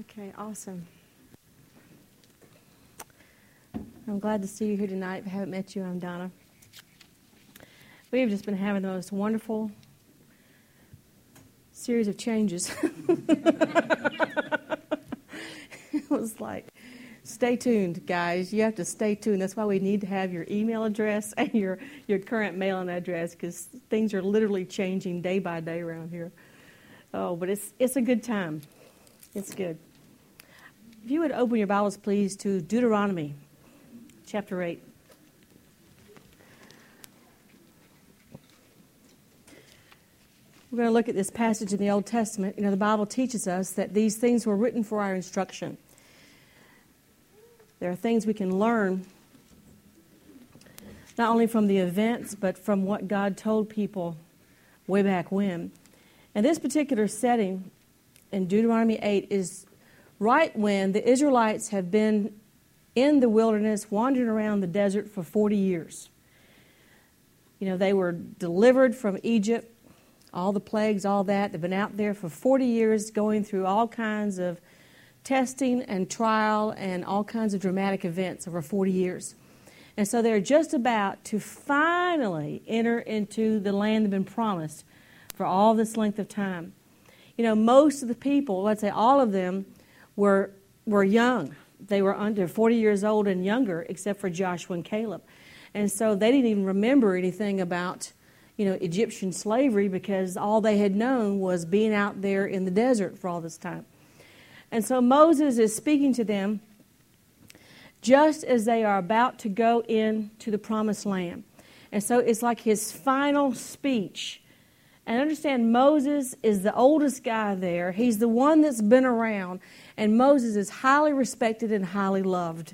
Okay, awesome. I'm glad to see you here tonight. If I haven't met you, I'm Donna. We have just been having the most wonderful series of changes. it was like, stay tuned, guys. You have to stay tuned. That's why we need to have your email address and your, your current mailing address because things are literally changing day by day around here. Oh, but it's, it's a good time. It's good. If you would open your Bibles, please, to Deuteronomy chapter 8. We're going to look at this passage in the Old Testament. You know, the Bible teaches us that these things were written for our instruction. There are things we can learn not only from the events, but from what God told people way back when. And this particular setting in Deuteronomy 8 is right when the Israelites have been in the wilderness, wandering around the desert for 40 years. You know, they were delivered from Egypt, all the plagues, all that. They've been out there for 40 years going through all kinds of testing and trial and all kinds of dramatic events over 40 years. And so they're just about to finally enter into the land they've been promised for all this length of time. You know, most of the people, let's say all of them, were, were young. They were under 40 years old and younger, except for Joshua and Caleb. And so they didn't even remember anything about, you know, Egyptian slavery because all they had known was being out there in the desert for all this time. And so Moses is speaking to them just as they are about to go into the promised land. And so it's like his final speech and understand Moses is the oldest guy there. He's the one that's been around. And Moses is highly respected and highly loved.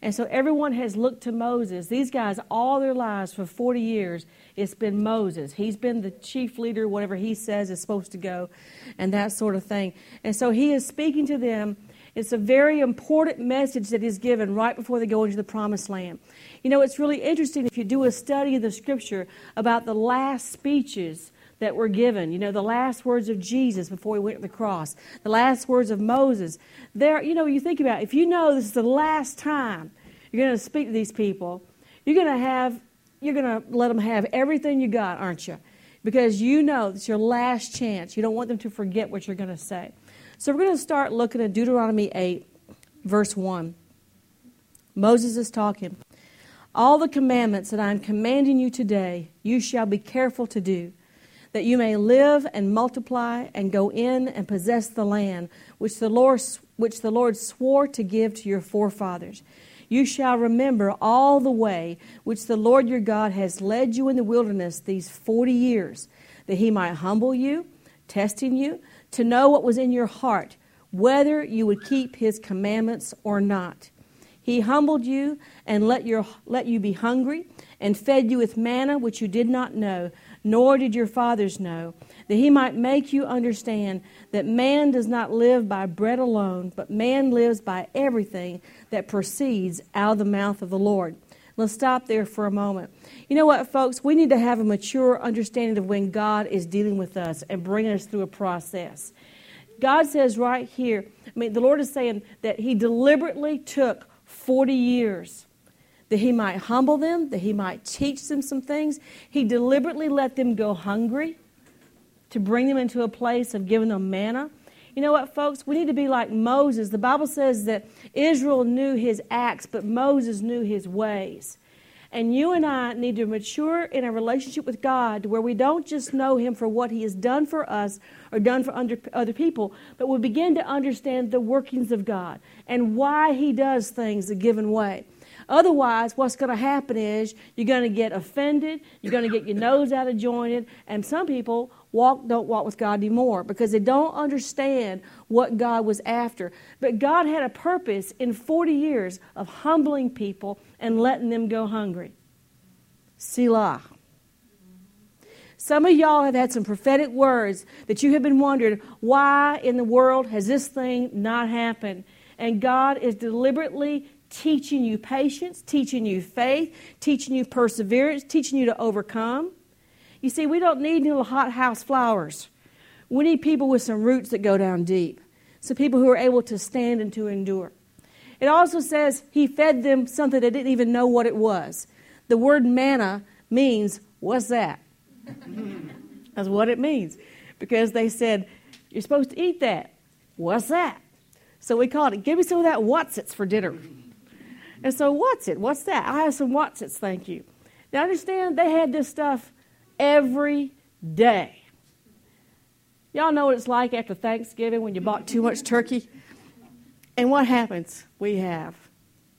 And so everyone has looked to Moses. These guys, all their lives for 40 years, it's been Moses. He's been the chief leader, whatever he says is supposed to go, and that sort of thing. And so he is speaking to them. It's a very important message that is given right before they go into the promised land. You know, it's really interesting if you do a study of the scripture about the last speeches that were given. You know, the last words of Jesus before he went to the cross, the last words of Moses. There, you know, you think about it, if you know this is the last time you're going to speak to these people, you're going to have, you're going to let them have everything you got, aren't you? Because you know it's your last chance. You don't want them to forget what you're going to say. So we're going to start looking at Deuteronomy 8, verse 1. Moses is talking. All the commandments that I am commanding you today, you shall be careful to do that you may live and multiply and go in and possess the land which the Lord, which the Lord swore to give to your forefathers. You shall remember all the way which the Lord your God has led you in the wilderness these forty years, that he might humble you, testing you, to know what was in your heart, whether you would keep his commandments or not. He humbled you and let, your, let you be hungry, and fed you with manna which you did not know nor did your fathers know, that he might make you understand that man does not live by bread alone, but man lives by everything that proceeds out of the mouth of the Lord. Let's stop there for a moment. You know what, folks? We need to have a mature understanding of when God is dealing with us and bringing us through a process. God says right here, I mean, the Lord is saying that He deliberately took 40 years that he might humble them, that he might teach them some things. He deliberately let them go hungry to bring them into a place of giving them manna. You know what, folks? We need to be like Moses. The Bible says that Israel knew his acts, but Moses knew his ways. And you and I need to mature in a relationship with God where we don't just know Him for what He has done for us or done for under, other people, but we begin to understand the workings of God and why He does things a given way. Otherwise, what's going to happen is you're going to get offended, you're going to get your nose out of jointed, and some people walk don't walk with God anymore because they don't understand what God was after. But God had a purpose in 40 years of humbling people and letting them go hungry. Selah. Some of y'all have had some prophetic words that you have been wondering, why in the world has this thing not happened? And God is deliberately teaching you patience, teaching you faith, teaching you perseverance, teaching you to overcome. You see, we don't need little hothouse flowers. We need people with some roots that go down deep. So people who are able to stand and to endure. It also says he fed them something they didn't even know what it was. The word manna means, what's that? That's what it means. Because they said, you're supposed to eat that. What's that? So we called it, give me some of that what's it's for dinner. And so, what's it? What's that? I have some what's it's, thank you. Now, understand, they had this stuff every day. Y'all know what it's like after Thanksgiving when you bought too much turkey? And what happens? We have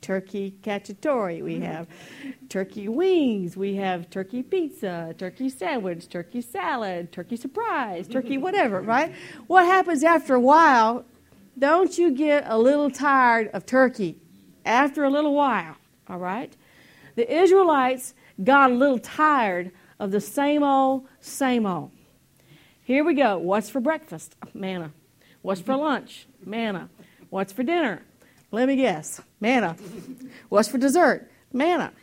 turkey cacciatore, we mm-hmm. have turkey wings, we have turkey pizza, turkey sandwich, turkey salad, turkey surprise, turkey mm-hmm. whatever, right? What happens after a while? Don't you get a little tired of turkey after a little while, all right? The Israelites got a little tired of the same old, same old. Here we go. What's for breakfast? Manna. What's for lunch? Manna. What's for dinner? Let me guess. Manna. What's for dessert? Manna.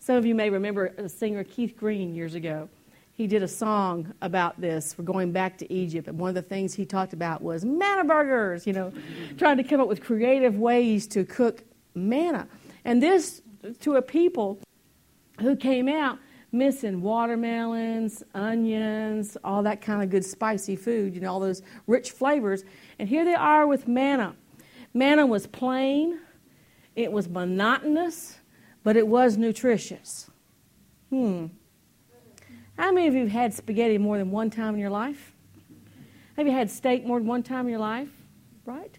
Some of you may remember singer Keith Green years ago. He did a song about this for going back to Egypt. And one of the things he talked about was manna burgers, you know, trying to come up with creative ways to cook manna. And this to a people who came out missing watermelons, onions, all that kind of good spicy food, you know, all those rich flavors. And here they are with manna. Manna was plain, it was monotonous, but it was nutritious. Hmm. How many of you have had spaghetti more than one time in your life? Have you had steak more than one time in your life? Right?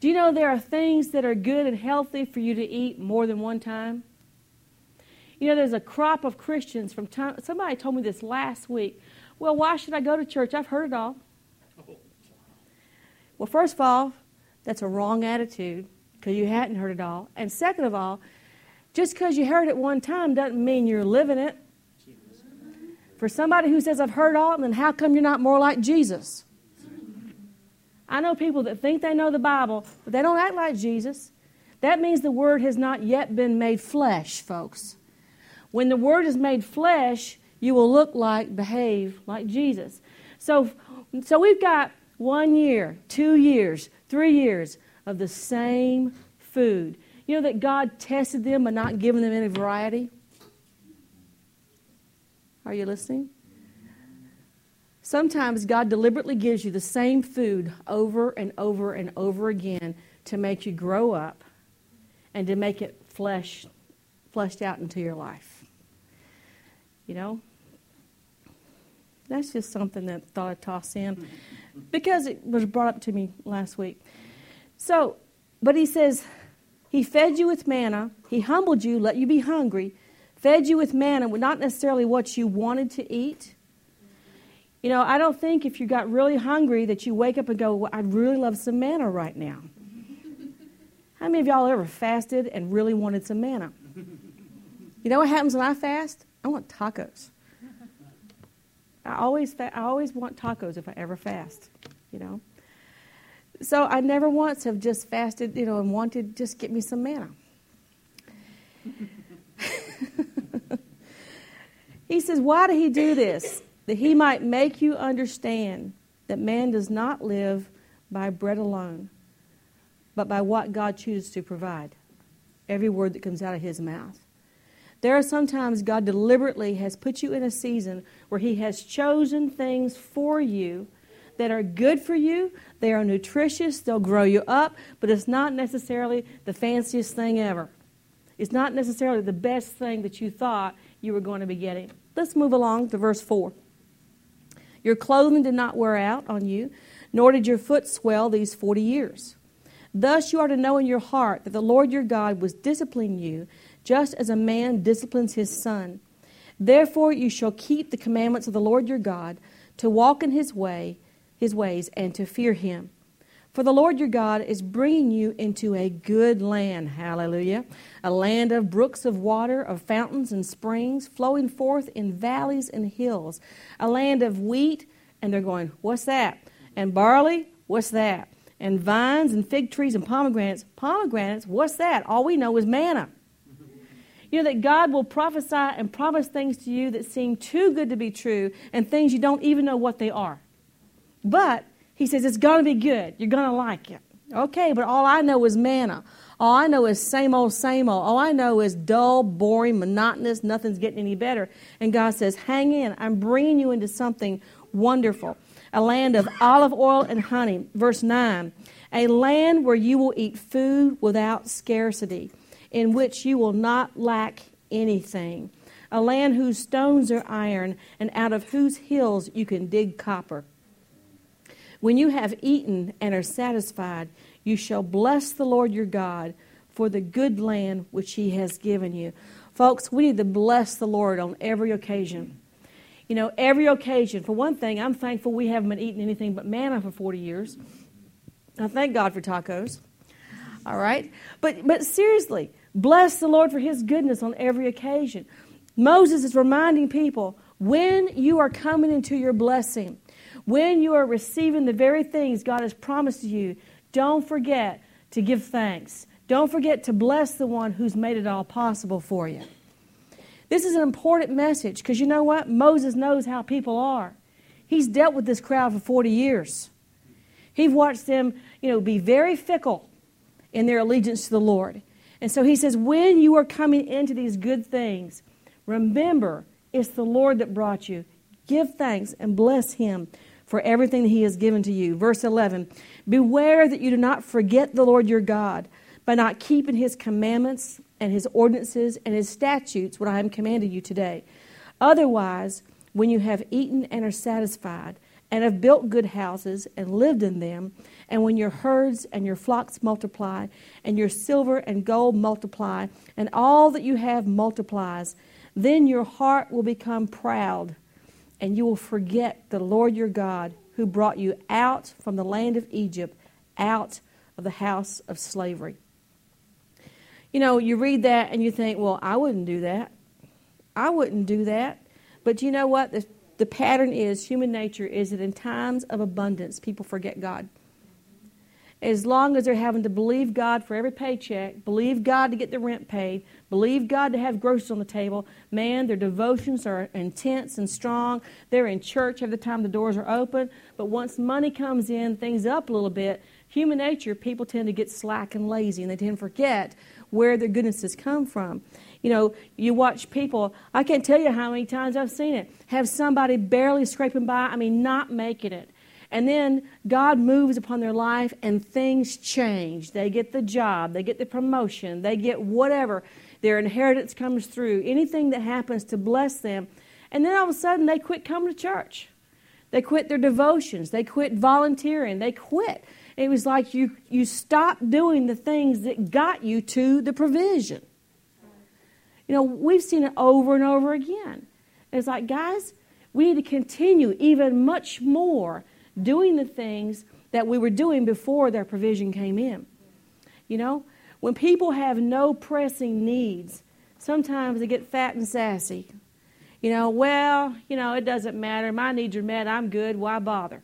Do you know there are things that are good and healthy for you to eat more than one time? You know, there's a crop of Christians from time. Somebody told me this last week. Well, why should I go to church? I've heard it all. Well, first of all, that's a wrong attitude because you hadn't heard it all. And second of all, just because you heard it one time doesn't mean you're living it. For somebody who says, I've heard all, then how come you're not more like Jesus? I know people that think they know the Bible, but they don't act like Jesus. That means the Word has not yet been made flesh, folks. When the Word is made flesh, you will look like, behave like Jesus. So, so we've got one year, two years, three years of the same food. You know that God tested them by not giving them any variety? Are you listening? Sometimes God deliberately gives you the same food over and over and over again to make you grow up and to make it flesh fleshed out into your life. You know? That's just something that I thought I'd toss in because it was brought up to me last week. So, but he says, He fed you with manna, He humbled you, let you be hungry, fed you with manna, not necessarily what you wanted to eat. You know, I don't think if you got really hungry that you wake up and go, well, I'd really love some manna right now. How many of y'all ever fasted and really wanted some manna? You know what happens when I fast? I want tacos. I always, fa- I always want tacos if I ever fast, you know. So I never once have just fasted, you know, and wanted just get me some manna. He says, Why did he do this? That he might make you understand that man does not live by bread alone, but by what God chooses to provide. Every word that comes out of his mouth. There are sometimes God deliberately has put you in a season where He has chosen things for you that are good for you. They are nutritious, they'll grow you up, but it's not necessarily the fanciest thing ever. It's not necessarily the best thing that you thought you were going to be getting. Let's move along to verse 4. Your clothing did not wear out on you, nor did your foot swell these 40 years. Thus you are to know in your heart that the Lord your God was disciplining you just as a man disciplines his son. Therefore you shall keep the commandments of the Lord your God, to walk in his way, his ways, and to fear him. For the Lord your God is bringing you into a good land, hallelujah, a land of brooks of water, of fountains and springs, flowing forth in valleys and hills, a land of wheat, and they're going, what's that? And barley, what's that? And vines and fig trees and pomegranates, pomegranates, what's that? All we know is manna. You know that God will prophesy and promise things to you that seem too good to be true and things you don't even know what they are. But He says, It's going to be good. You're going to like it. Okay, but all I know is manna. All I know is same old, same old. All I know is dull, boring, monotonous. Nothing's getting any better. And God says, Hang in. I'm bringing you into something wonderful. A land of olive oil and honey. Verse 9. A land where you will eat food without scarcity, in which you will not lack anything. A land whose stones are iron, and out of whose hills you can dig copper. When you have eaten and are satisfied, you shall bless the Lord your God for the good land which he has given you. Folks, we need to bless the Lord on every occasion. You know, every occasion. For one thing, I'm thankful we haven't been eating anything but manna for 40 years. I thank God for tacos. All right? But, but seriously, bless the Lord for his goodness on every occasion. Moses is reminding people when you are coming into your blessing, when you are receiving the very things God has promised you, don't forget to give thanks. Don't forget to bless the one who's made it all possible for you. This is an important message because you know what? Moses knows how people are. He's dealt with this crowd for 40 years. He's watched them, you know, be very fickle in their allegiance to the Lord. And so he says, when you are coming into these good things, remember it's the Lord that brought you. Give thanks and bless him for everything that he has given to you. Verse 11 Beware that you do not forget the Lord your God by not keeping his commandments and his ordinances and his statutes, what I am commanding you today. Otherwise, when you have eaten and are satisfied, and have built good houses and lived in them, and when your herds and your flocks multiply, and your silver and gold multiply, and all that you have multiplies, then your heart will become proud and you will forget the Lord your God who brought you out from the land of Egypt, out of the house of slavery. You know, you read that and you think, well, I wouldn't do that. I wouldn't do that. But you know what? The, the pattern is human nature is that in times of abundance, people forget God as long as they're having to believe God for every paycheck, believe God to get the rent paid, believe God to have groceries on the table, man, their devotions are intense and strong. They're in church every time the doors are open. But once money comes in, things up a little bit, human nature, people tend to get slack and lazy and they tend to forget where their goodness has come from. You know, you watch people, I can't tell you how many times I've seen it, have somebody barely scraping by, I mean, not making it and then God moves upon their life and things change. They get the job, they get the promotion, they get whatever. Their inheritance comes through, anything that happens to bless them. And then all of a sudden they quit coming to church. They quit their devotions, they quit volunteering, they quit. It was like you, you stopped doing the things that got you to the provision. You know, we've seen it over and over again. It's like, guys, we need to continue even much more doing the things that we were doing before their provision came in. You know, when people have no pressing needs, sometimes they get fat and sassy. You know, well, you know, it doesn't matter. My needs are met. I'm good. Why bother?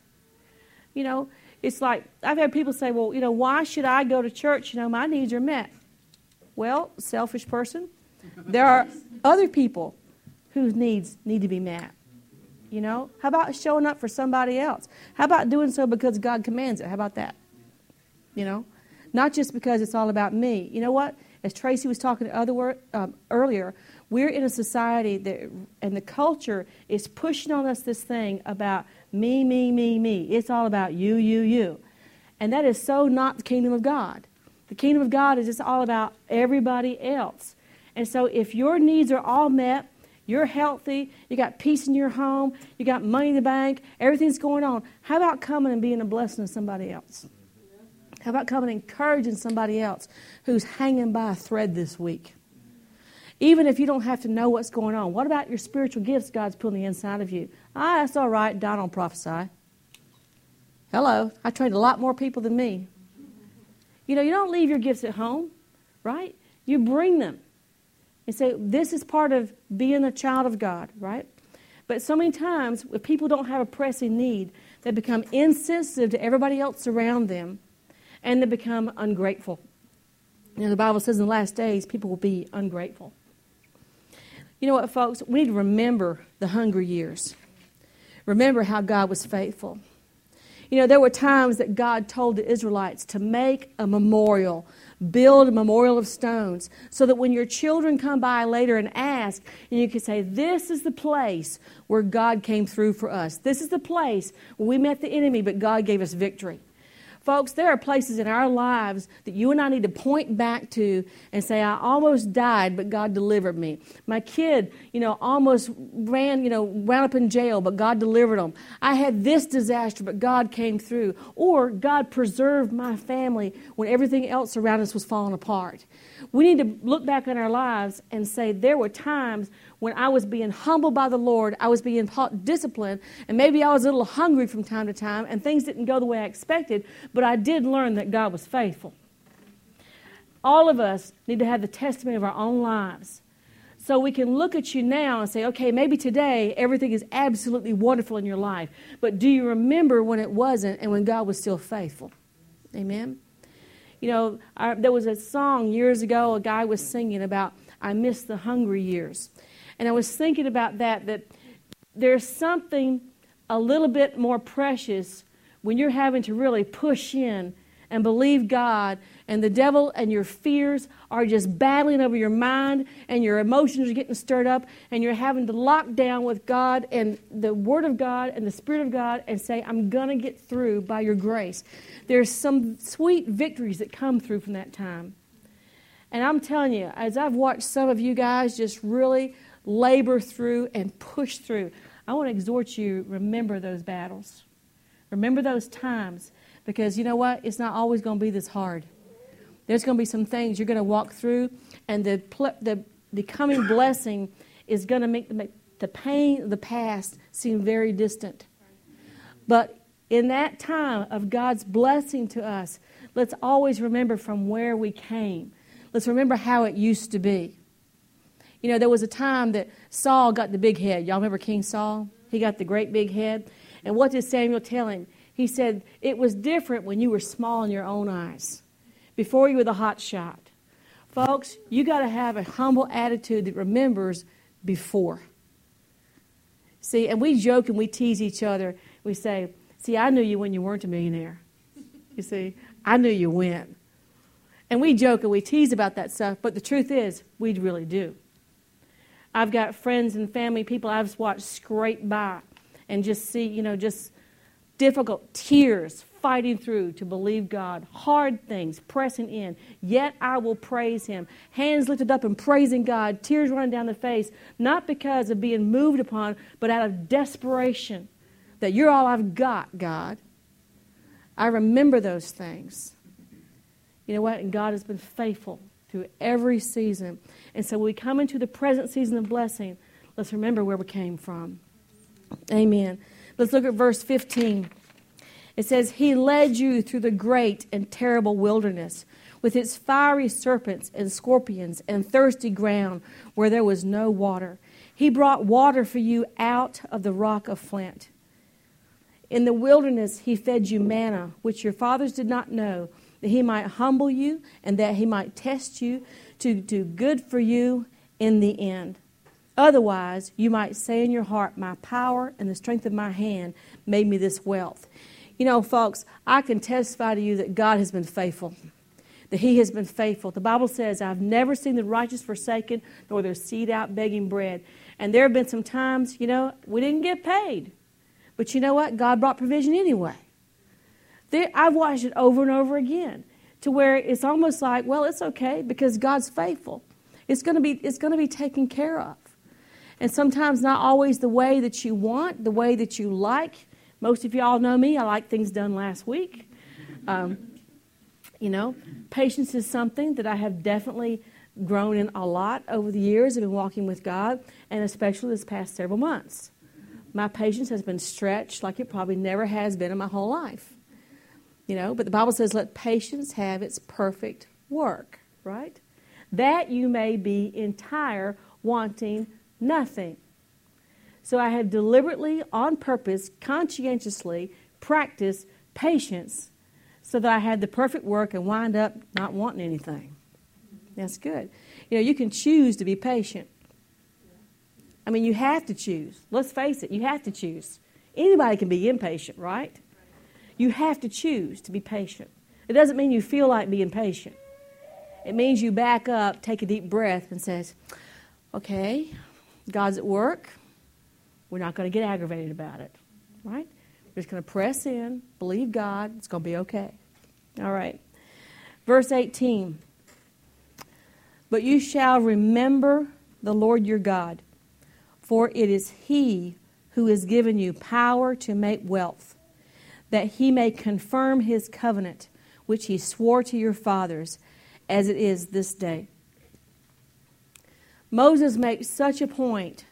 You know, it's like I've had people say, well, you know, why should I go to church? You know, my needs are met. Well, selfish person, there are other people whose needs need to be met. You know, how about showing up for somebody else? How about doing so because God commands it? How about that? You know, not just because it's all about me. You know what? As Tracy was talking to other word, um, earlier, we're in a society that, and the culture is pushing on us this thing about me, me, me, me. It's all about you, you, you, and that is so not the kingdom of God. The kingdom of God is just all about everybody else. And so, if your needs are all met you're healthy. You got peace in your home. You got money in the bank. Everything's going on. How about coming and being a blessing to somebody else? How about coming and encouraging somebody else who's hanging by a thread this week? Even if you don't have to know what's going on. What about your spiritual gifts God's put on the inside of you? Ah, that's all right. Don will prophesy. Hello. I trained a lot more people than me. You know, you don't leave your gifts at home, right? You bring them and say, This is part of being a child of God, right? But so many times, if people don't have a pressing need, they become insensitive to everybody else around them and they become ungrateful. You know, the Bible says in the last days, people will be ungrateful. You know what, folks? We need to remember the hungry years. Remember how God was faithful. You know, there were times that God told the Israelites to make a memorial, build a memorial of stones, so that when your children come by later and ask, and you can say, This is the place where God came through for us. This is the place where we met the enemy, but God gave us victory. Folks, there are places in our lives that you and I need to point back to and say, I almost died, but God delivered me. My kid, you know, almost ran, you know, wound up in jail, but God delivered them. I had this disaster, but God came through. Or God preserved my family when everything else around us was falling apart. We need to look back on our lives and say, there were times when I was being humbled by the Lord, I was being taught disciplined, and maybe I was a little hungry from time to time, and things didn't go the way I expected, but I did learn that God was faithful. All of us need to have the testimony of our own lives. So we can look at you now and say, okay, maybe today everything is absolutely wonderful in your life, but do you remember when it wasn't and when God was still faithful? Amen? You know, I, there was a song years ago, a guy was singing about, I miss the hungry years. And I was thinking about that, that there's something a little bit more precious when you're having to really push in and believe God, and the devil and your fears are just battling over your mind, and your emotions are getting stirred up, and you're having to lock down with God and the Word of God and the Spirit of God and say, I'm going to get through by your grace. There's some sweet victories that come through from that time. And I'm telling you, as I've watched some of you guys just really labor through and push through. I want to exhort you remember those battles. Remember those times because you know what? It's not always going to be this hard. There's going to be some things you're going to walk through, and the, the, the coming blessing is going to make the, the pain of the past seem very distant. But in that time of God's blessing to us, let's always remember from where we came. Let's remember how it used to be. You know, there was a time that Saul got the big head. Y'all remember King Saul? He got the great big head. And what did Samuel tell him? He said, It was different when you were small in your own eyes, before you were the hot shot. Folks, you got to have a humble attitude that remembers before. See, and we joke and we tease each other. We say, See, I knew you when you weren't a millionaire. You see, I knew you when. And we joke and we tease about that stuff, but the truth is, we really do. I've got friends and family, people I've watched scrape by and just see, you know, just difficult tears fighting through to believe God, hard things pressing in. Yet I will praise Him. Hands lifted up and praising God, tears running down the face, not because of being moved upon, but out of desperation that you're all I've got, God. I remember those things. You know what? And God has been faithful through every season. And so when we come into the present season of blessing, let's remember where we came from. Amen. Let's look at verse 15. It says, He led you through the great and terrible wilderness with its fiery serpents and scorpions and thirsty ground where there was no water. He brought water for you out of the rock of flint. In the wilderness, he fed you manna, which your fathers did not know that he might humble you and that he might test you to do good for you in the end. Otherwise, you might say in your heart, My power and the strength of my hand made me this wealth. You know, folks, I can testify to you that God has been faithful, that He has been faithful. The Bible says, I've never seen the righteous forsaken, nor their seed out begging bread. And there have been some times, you know, we didn't get paid. But you know what? God brought provision anyway. I've watched it over and over again to where it's almost like, well, it's okay because God's faithful. It's going to be, it's going to be taken care of. And sometimes not always the way that you want, the way that you like. Most of y'all know me. I like things done last week. Um, you know, patience is something that I have definitely grown in a lot over the years. I've been walking with God, and especially this past several months. My patience has been stretched like it probably never has been in my whole life. You know, but the Bible says, let patience have its perfect work, right? That you may be entire, wanting nothing. So I have deliberately, on purpose, conscientiously practiced patience so that I had the perfect work and wind up not wanting anything. That's good. You know, you can choose to be patient. I mean, you have to choose. Let's face it, you have to choose. Anybody can be impatient, right? You have to choose to be patient. It doesn't mean you feel like being patient. It means you back up, take a deep breath, and says, "Okay, God's at work. We're not going to get aggravated about it, right? We're just going to press in, believe God. It's going to be okay." All right. Verse 18. But you shall remember the Lord your God, for it is He who has given you power to make wealth, that He may confirm His covenant, which He swore to your fathers, as it is this day. Moses makes such a point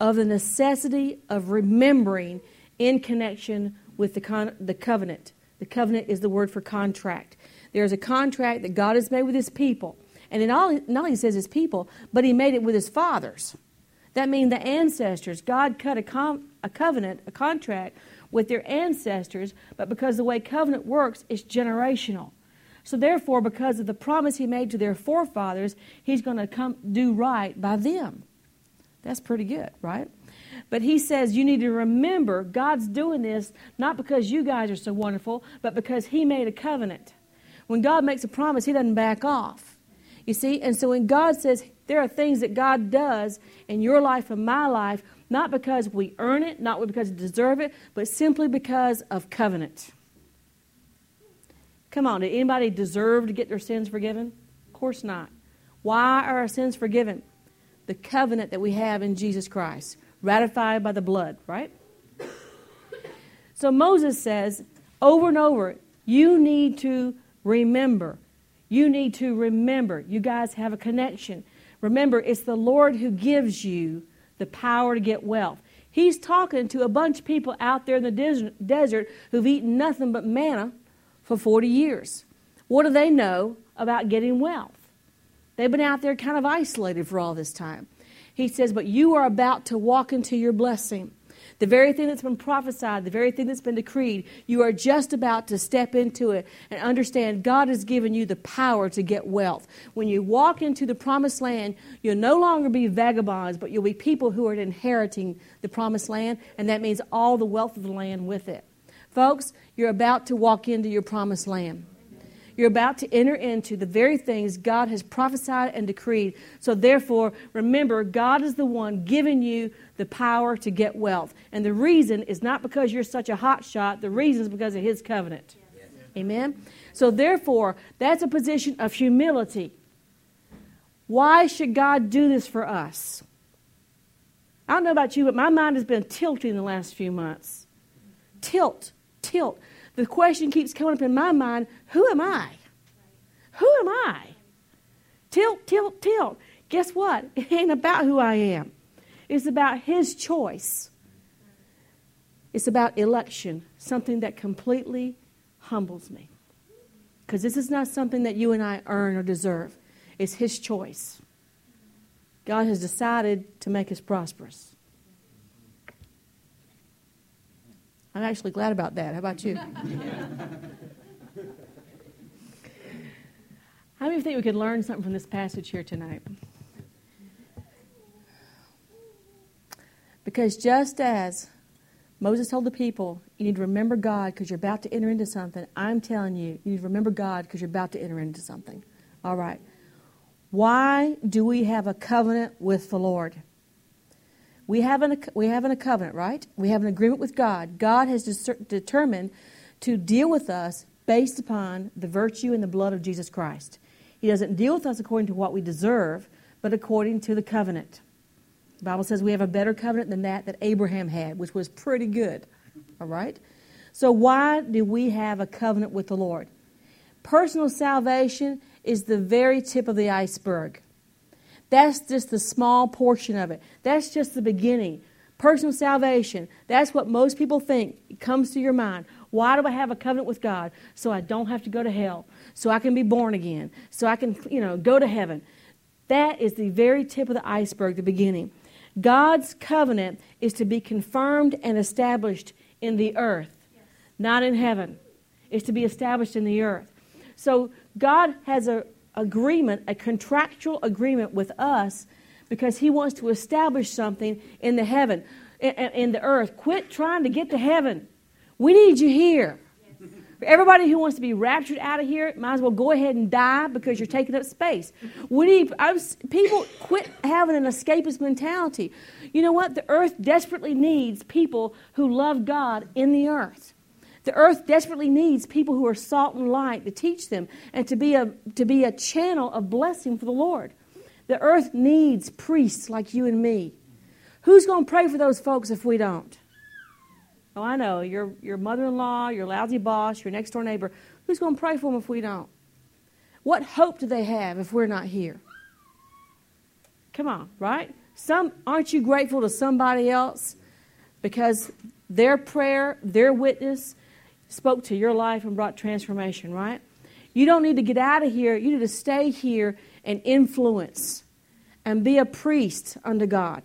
of the necessity of remembering in connection with the, con- the covenant. The covenant is the word for contract. There's a contract that God has made with his people. And it all, not only says his people, but he made it with his fathers. That means the ancestors. God cut a, com- a covenant, a contract with their ancestors, but because the way covenant works, it's generational. So therefore, because of the promise he made to their forefathers, he's going to come do right by them. That's pretty good, right? But he says you need to remember God's doing this not because you guys are so wonderful, but because he made a covenant. When God makes a promise, he doesn't back off. You see? And so when God says there are things that God does in your life and my life, not because we earn it, not because we deserve it, but simply because of covenant. Come on, did anybody deserve to get their sins forgiven? Of course not. Why are our sins forgiven? The covenant that we have in Jesus Christ, ratified by the blood, right? So Moses says over and over, you need to remember you need to remember, you guys have a connection. Remember, it's the Lord who gives you the power to get wealth. He's talking to a bunch of people out there in the desert who've eaten nothing but manna for 40 years. What do they know about getting wealth? They've been out there kind of isolated for all this time. He says, But you are about to walk into your blessing. The very thing that's been prophesied, the very thing that's been decreed, you are just about to step into it and understand God has given you the power to get wealth. When you walk into the promised land, you'll no longer be vagabonds, but you'll be people who are inheriting the promised land, and that means all the wealth of the land with it. Folks, you're about to walk into your promised land. You're about to enter into the very things God has prophesied and decreed. So, therefore, remember, God is the one giving you the power to get wealth. And the reason is not because you're such a hot shot, the reason is because of His covenant. Yes. Amen? So, therefore, that's a position of humility. Why should God do this for us? I don't know about you, but my mind has been tilting the last few months. Tilt, tilt the question keeps coming up in my mind who am I? Who am I? Tilt, tilt, tilt. Guess what? It ain't about who I am, it's about His choice. It's about election, something that completely humbles me. Because this is not something that you and I earn or deserve, it's His choice. God has decided to make us prosperous. I'm actually glad about that. How about you? How many of you think we could learn something from this passage here tonight? Because just as Moses told the people, you need to remember God because you're about to enter into something, I'm telling you, you need to remember God because you're about to enter into something. All right. Why do we have a covenant with the Lord? We have, an, we have an, a covenant, right? We have an agreement with God. God has determined to deal with us based upon the virtue and the blood of Jesus Christ. He doesn't deal with us according to what we deserve, but according to the covenant. The Bible says we have a better covenant than that that Abraham had, which was pretty good. All right? So, why do we have a covenant with the Lord? Personal salvation is the very tip of the iceberg. That's just the small portion of it. That's just the beginning. Personal salvation. That's what most people think. It comes to your mind. Why do I have a covenant with God? So I don't have to go to hell. So I can be born again. So I can, you know, go to heaven. That is the very tip of the iceberg, the beginning. God's covenant is to be confirmed and established in the earth, not in heaven. It's to be established in the earth. So God has a agreement, a contractual agreement with us because he wants to establish something in the heaven, in, in the earth. Quit trying to get to heaven. We need you here. Everybody who wants to be raptured out of here, might as well go ahead and die because you're taking up space. We need, was, people quit having an escapist mentality. You know what? The earth desperately needs people who love God in the earth. The earth desperately needs people who are salt and light to teach them and to be a, to be a channel of blessing for the Lord. The earth needs priests like you and me. Who's going to pray for those folks if we don't? Oh, I know. Your, your mother in law, your lousy boss, your next door neighbor. Who's going to pray for them if we don't? What hope do they have if we're not here? Come on, right? Some aren't you grateful to somebody else because their prayer, their witness spoke to your life and brought transformation, right? You don't need to get out of here. You need to stay here and influence and be a priest unto God.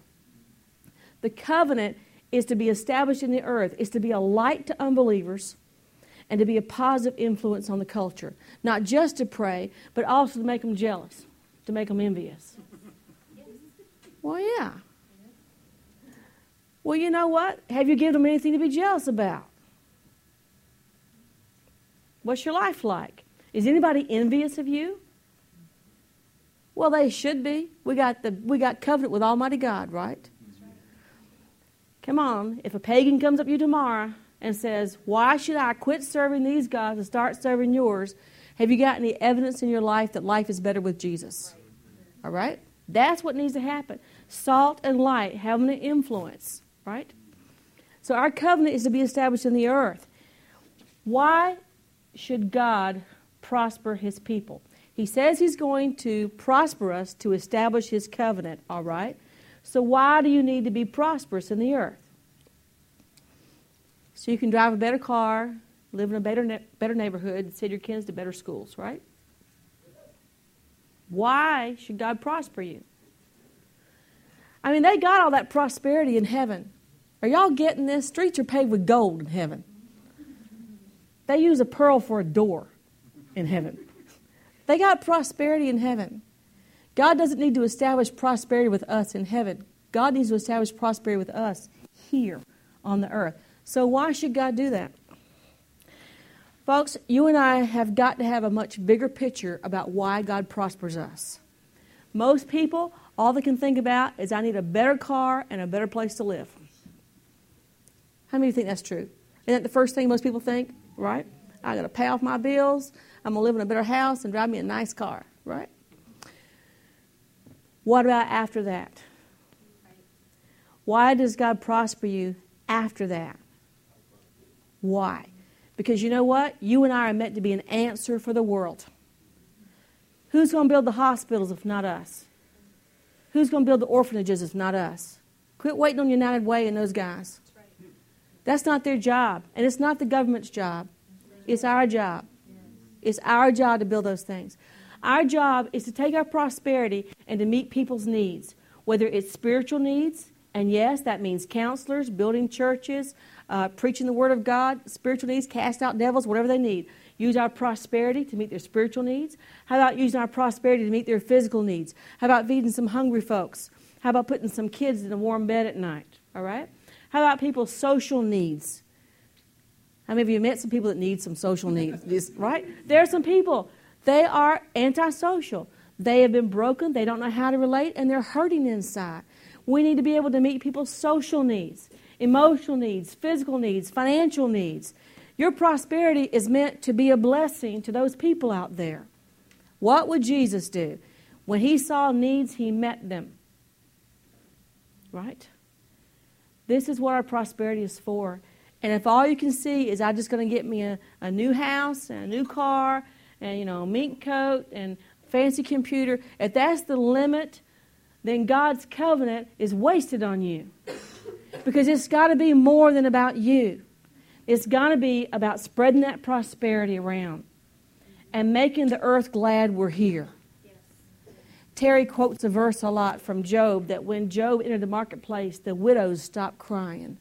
The covenant is to be established in the earth, is to be a light to unbelievers and to be a positive influence on the culture. Not just to pray, but also to make them jealous, to make them envious. Well, yeah. Well, you know what? Have you given them anything to be jealous about? What's your life like? Is anybody envious of you? Well, they should be. We got the we got covenant with Almighty God, right? Come on, if a pagan comes up to you tomorrow and says, Why should I quit serving these gods and start serving yours? Have you got any evidence in your life that life is better with Jesus? All right? That's what needs to happen. Salt and light having an influence, right? So our covenant is to be established in the earth. Why should God prosper his people? He says he's going to prosper us to establish his covenant, all right? So, why do you need to be prosperous in the earth? So you can drive a better car, live in a better, ne- better neighborhood, send your kids to better schools, right? Why should God prosper you? I mean, they got all that prosperity in heaven. Are y'all getting this? Streets are paved with gold in heaven. They use a pearl for a door in heaven. They got prosperity in heaven. God doesn't need to establish prosperity with us in heaven. God needs to establish prosperity with us here on the earth. So, why should God do that? Folks, you and I have got to have a much bigger picture about why God prospers us. Most people, all they can think about is, I need a better car and a better place to live. How many of you think that's true? Isn't that the first thing most people think, right? I got to pay off my bills. I'm going to live in a better house and drive me a nice car, right? What about after that? Why does God prosper you after that? Why? Because you know what? You and I are meant to be an answer for the world. Who's going to build the hospitals if not us? Who's going to build the orphanages if not us? Quit waiting on United Way and those guys. That's not their job, and it's not the government's job. It's our job. It's our job to build those things. Our job is to take our prosperity and to meet people's needs, whether it's spiritual needs, and yes, that means counselors, building churches, uh, preaching the Word of God, spiritual needs, cast out devils, whatever they need. Use our prosperity to meet their spiritual needs. How about using our prosperity to meet their physical needs? How about feeding some hungry folks? How about putting some kids in a warm bed at night? All right? How about people's social needs? How many of you met some people that need some social needs? right? There are some people they are antisocial. They have been broken, they don't know how to relate, and they're hurting inside. We need to be able to meet people's social needs, emotional needs, physical needs, financial needs. Your prosperity is meant to be a blessing to those people out there. What would Jesus do? When he saw needs, he met them. Right? This is what our prosperity is for. And if all you can see is I'm just going to get me a, a new house and a new car and you know a mink coat and fancy computer, if that's the limit, then God's covenant is wasted on you. Because it's got to be more than about you. It's got to be about spreading that prosperity around and making the earth glad we're here. Terry quotes a verse a lot from Job that when Job entered the marketplace, the widows stopped crying.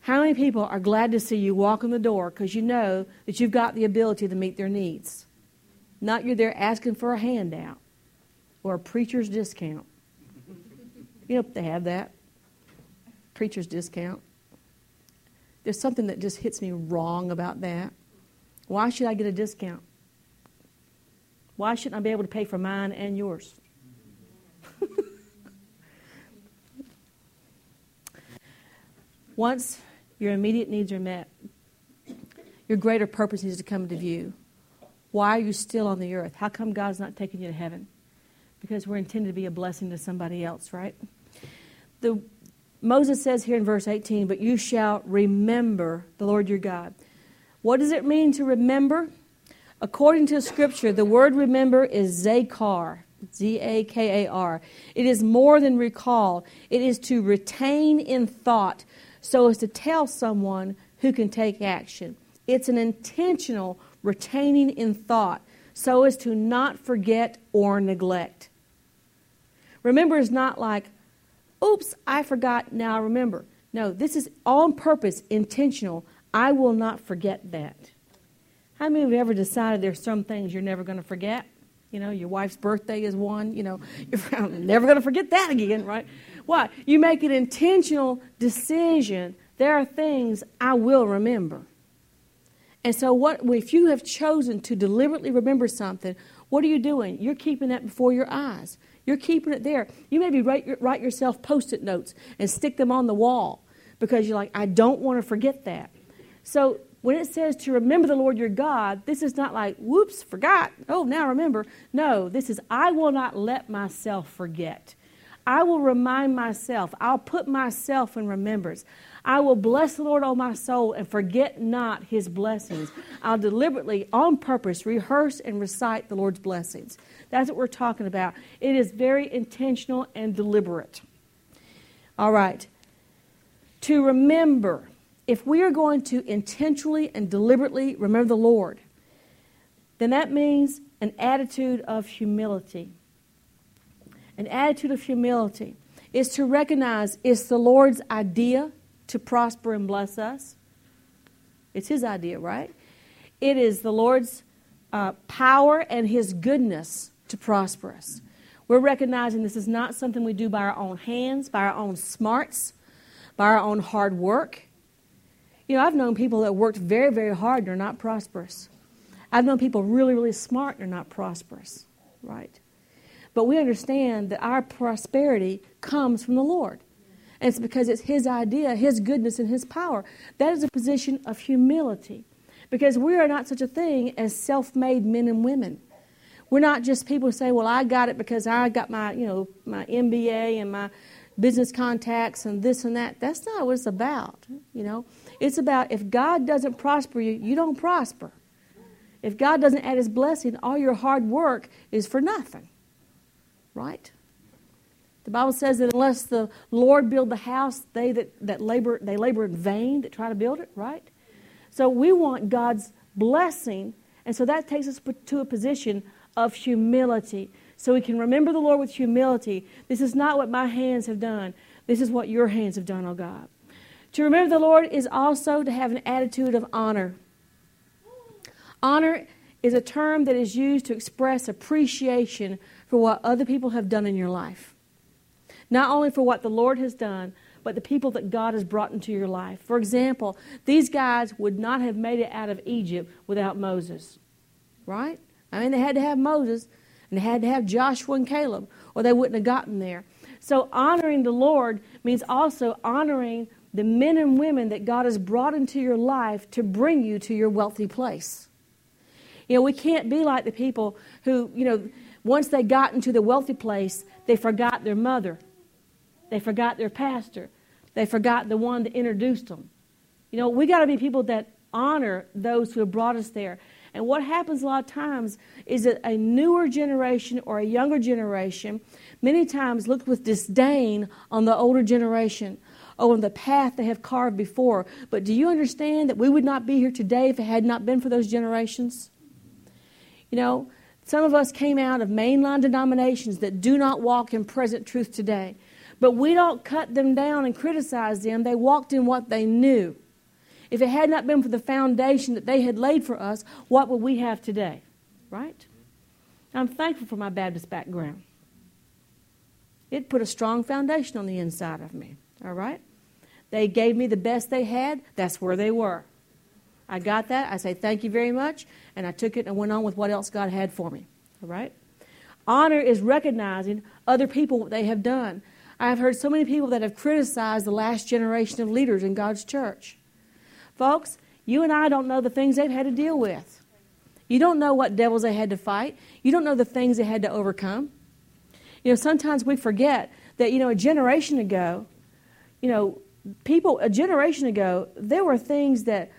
How many people are glad to see you walk in the door because you know that you've got the ability to meet their needs? Not you're there asking for a handout or a preacher's discount. You know, they have that. Preacher's discount. There's something that just hits me wrong about that. Why should I get a discount? Why shouldn't I be able to pay for mine and yours? Once your immediate needs are met, your greater purpose needs to come into view. Why are you still on the earth? How come God's not taking you to heaven? Because we're intended to be a blessing to somebody else, right? The, Moses says here in verse 18, But you shall remember the Lord your God. What does it mean to remember? According to Scripture, the word remember is zakar, Z A K A R. It is more than recall, it is to retain in thought so as to tell someone who can take action. It's an intentional retaining in thought so as to not forget or neglect. Remember is not like, oops, I forgot, now I remember. No, this is on purpose, intentional. I will not forget that. How many of you ever decided there's some things you're never going to forget? You know, your wife's birthday is one. You know, you're never going to forget that again, right? Why? You make an intentional decision. There are things I will remember. And so, what if you have chosen to deliberately remember something? What are you doing? You're keeping that before your eyes. You're keeping it there. You maybe write, write yourself post-it notes and stick them on the wall because you're like, I don't want to forget that. So when it says to remember the Lord your God, this is not like, whoops, forgot. Oh, now remember. No, this is, I will not let myself forget. I will remind myself. I'll put myself in remembrance. I will bless the Lord, O my soul, and forget not his blessings. I'll deliberately, on purpose, rehearse and recite the Lord's blessings. That's what we're talking about. It is very intentional and deliberate. All right. To remember, if we are going to intentionally and deliberately remember the Lord, then that means an attitude of humility. An attitude of humility is to recognize it's the Lord's idea to prosper and bless us. It's His idea, right? It is the Lord's uh, power and His goodness to prosper us. We're recognizing this is not something we do by our own hands, by our own smarts, by our own hard work. You know, I've known people that worked very, very hard and are not prosperous. I've known people really, really smart and are not prosperous, right? But we understand that our prosperity comes from the Lord. And it's because it's His idea, His goodness, and His power. That is a position of humility. Because we are not such a thing as self made men and women. We're not just people who say, Well, I got it because I got my, you know, my MBA and my business contacts and this and that. That's not what it's about. You know, it's about if God doesn't prosper you, you don't prosper. If God doesn't add His blessing, all your hard work is for nothing. Right? The Bible says that unless the Lord build the house, they that, that labor they labor in vain that try to build it, right? So we want God's blessing, and so that takes us to a position of humility. So we can remember the Lord with humility. This is not what my hands have done. This is what your hands have done, oh God. To remember the Lord is also to have an attitude of honor. Honor is a term that is used to express appreciation for what other people have done in your life. Not only for what the Lord has done, but the people that God has brought into your life. For example, these guys would not have made it out of Egypt without Moses, right? I mean, they had to have Moses and they had to have Joshua and Caleb, or they wouldn't have gotten there. So, honoring the Lord means also honoring the men and women that God has brought into your life to bring you to your wealthy place. You know, we can't be like the people who, you know, once they got into the wealthy place, they forgot their mother. They forgot their pastor. They forgot the one that introduced them. You know, we got to be people that honor those who have brought us there. And what happens a lot of times is that a newer generation or a younger generation many times look with disdain on the older generation on the path they have carved before. But do you understand that we would not be here today if it had not been for those generations? You know, some of us came out of mainline denominations that do not walk in present truth today. But we don't cut them down and criticize them. They walked in what they knew. If it had not been for the foundation that they had laid for us, what would we have today? Right? I'm thankful for my Baptist background. It put a strong foundation on the inside of me. All right? They gave me the best they had. That's where they were. I got that. I say thank you very much, and I took it and went on with what else God had for me. All right? Honor is recognizing other people what they have done. I've heard so many people that have criticized the last generation of leaders in God's church. Folks, you and I don't know the things they've had to deal with. You don't know what devils they had to fight. You don't know the things they had to overcome. You know, sometimes we forget that, you know, a generation ago, you know, people, a generation ago, there were things that,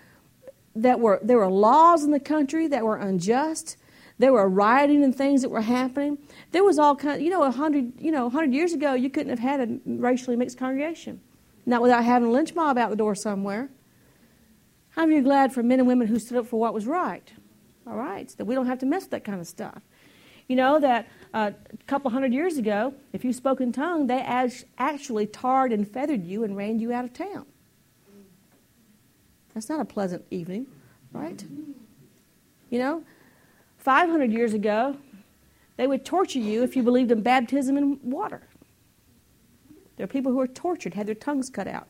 that were, there were laws in the country that were unjust. There were rioting and things that were happening. There was all kind. You know, a hundred. You know, hundred years ago, you couldn't have had a racially mixed congregation, not without having a lynch mob out the door somewhere. How are glad for men and women who stood up for what was right? All right, that we don't have to mess with that kind of stuff. You know that uh, a couple hundred years ago, if you spoke in tongue, they actually tarred and feathered you and ran you out of town. That's not a pleasant evening, right? You know, 500 years ago, they would torture you if you believed in baptism in water. There are people who are tortured, had their tongues cut out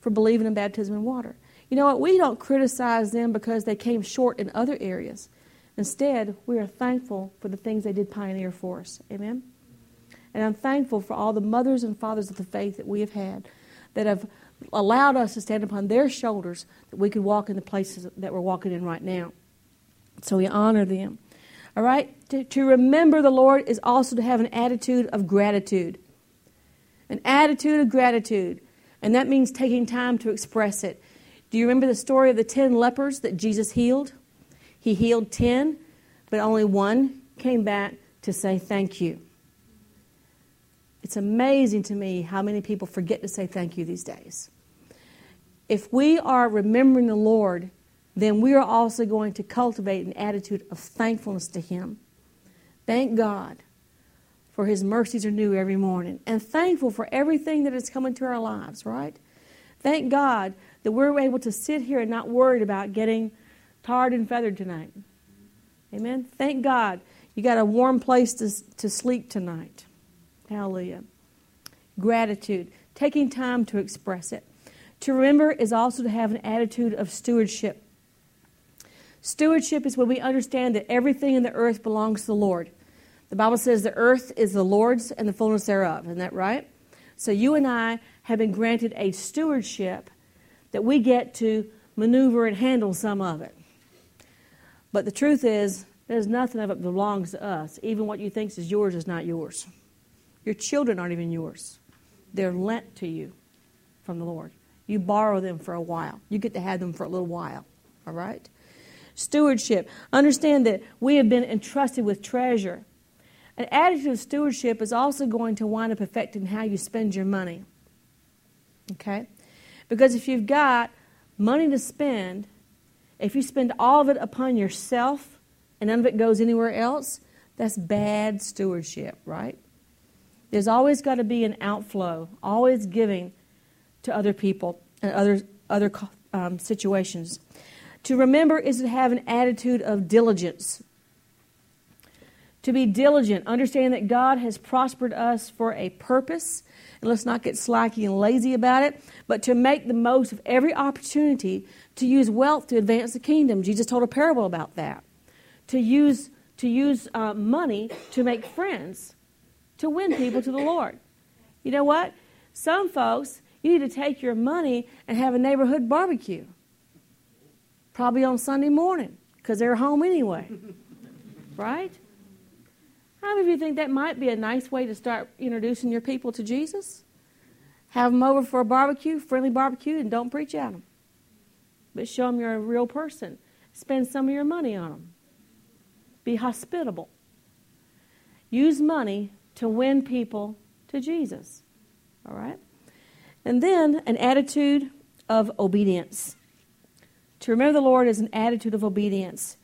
for believing in baptism in water. You know what? We don't criticize them because they came short in other areas. Instead, we are thankful for the things they did pioneer for us. Amen? And I'm thankful for all the mothers and fathers of the faith that we have had that have allowed us to stand upon their shoulders that we could walk in the places that we're walking in right now. So we honor them. All right? To, to remember the Lord is also to have an attitude of gratitude. An attitude of gratitude. And that means taking time to express it. Do you remember the story of the 10 lepers that Jesus healed? He healed 10, but only one came back to say thank you. It's amazing to me how many people forget to say thank you these days. If we are remembering the Lord, then we are also going to cultivate an attitude of thankfulness to Him. Thank God for His mercies are new every morning, and thankful for everything that has come into our lives, right? Thank God that we're able to sit here and not worried about getting tarred and feathered tonight. Amen. Thank God you got a warm place to, to sleep tonight. Hallelujah. Gratitude, taking time to express it. To remember is also to have an attitude of stewardship. Stewardship is when we understand that everything in the earth belongs to the Lord. The Bible says the earth is the Lord's and the fullness thereof. Isn't that right? So you and I have been granted a stewardship that we get to maneuver and handle some of it. But the truth is, there's nothing of it belongs to us. Even what you think is yours is not yours. Your children aren't even yours. They're lent to you from the Lord. You borrow them for a while. You get to have them for a little while. All right? Stewardship. Understand that we have been entrusted with treasure. An attitude of stewardship is also going to wind up affecting how you spend your money. Okay? Because if you've got money to spend, if you spend all of it upon yourself and none of it goes anywhere else, that's bad stewardship, right? There's always got to be an outflow, always giving to other people and other, other um, situations. To remember is to have an attitude of diligence. To be diligent, understand that God has prospered us for a purpose, and let's not get slacky and lazy about it, but to make the most of every opportunity to use wealth to advance the kingdom. Jesus told a parable about that. To use, to use uh, money to make friends, to win people to the Lord. You know what? Some folks, you need to take your money and have a neighborhood barbecue probably on Sunday morning because they're home anyway. right? How many of you think that might be a nice way to start introducing your people to Jesus? Have them over for a barbecue, friendly barbecue, and don't preach at them. But show them you're a real person. Spend some of your money on them. Be hospitable. Use money to win people to Jesus. All right? And then an attitude of obedience. To remember the Lord is an attitude of obedience.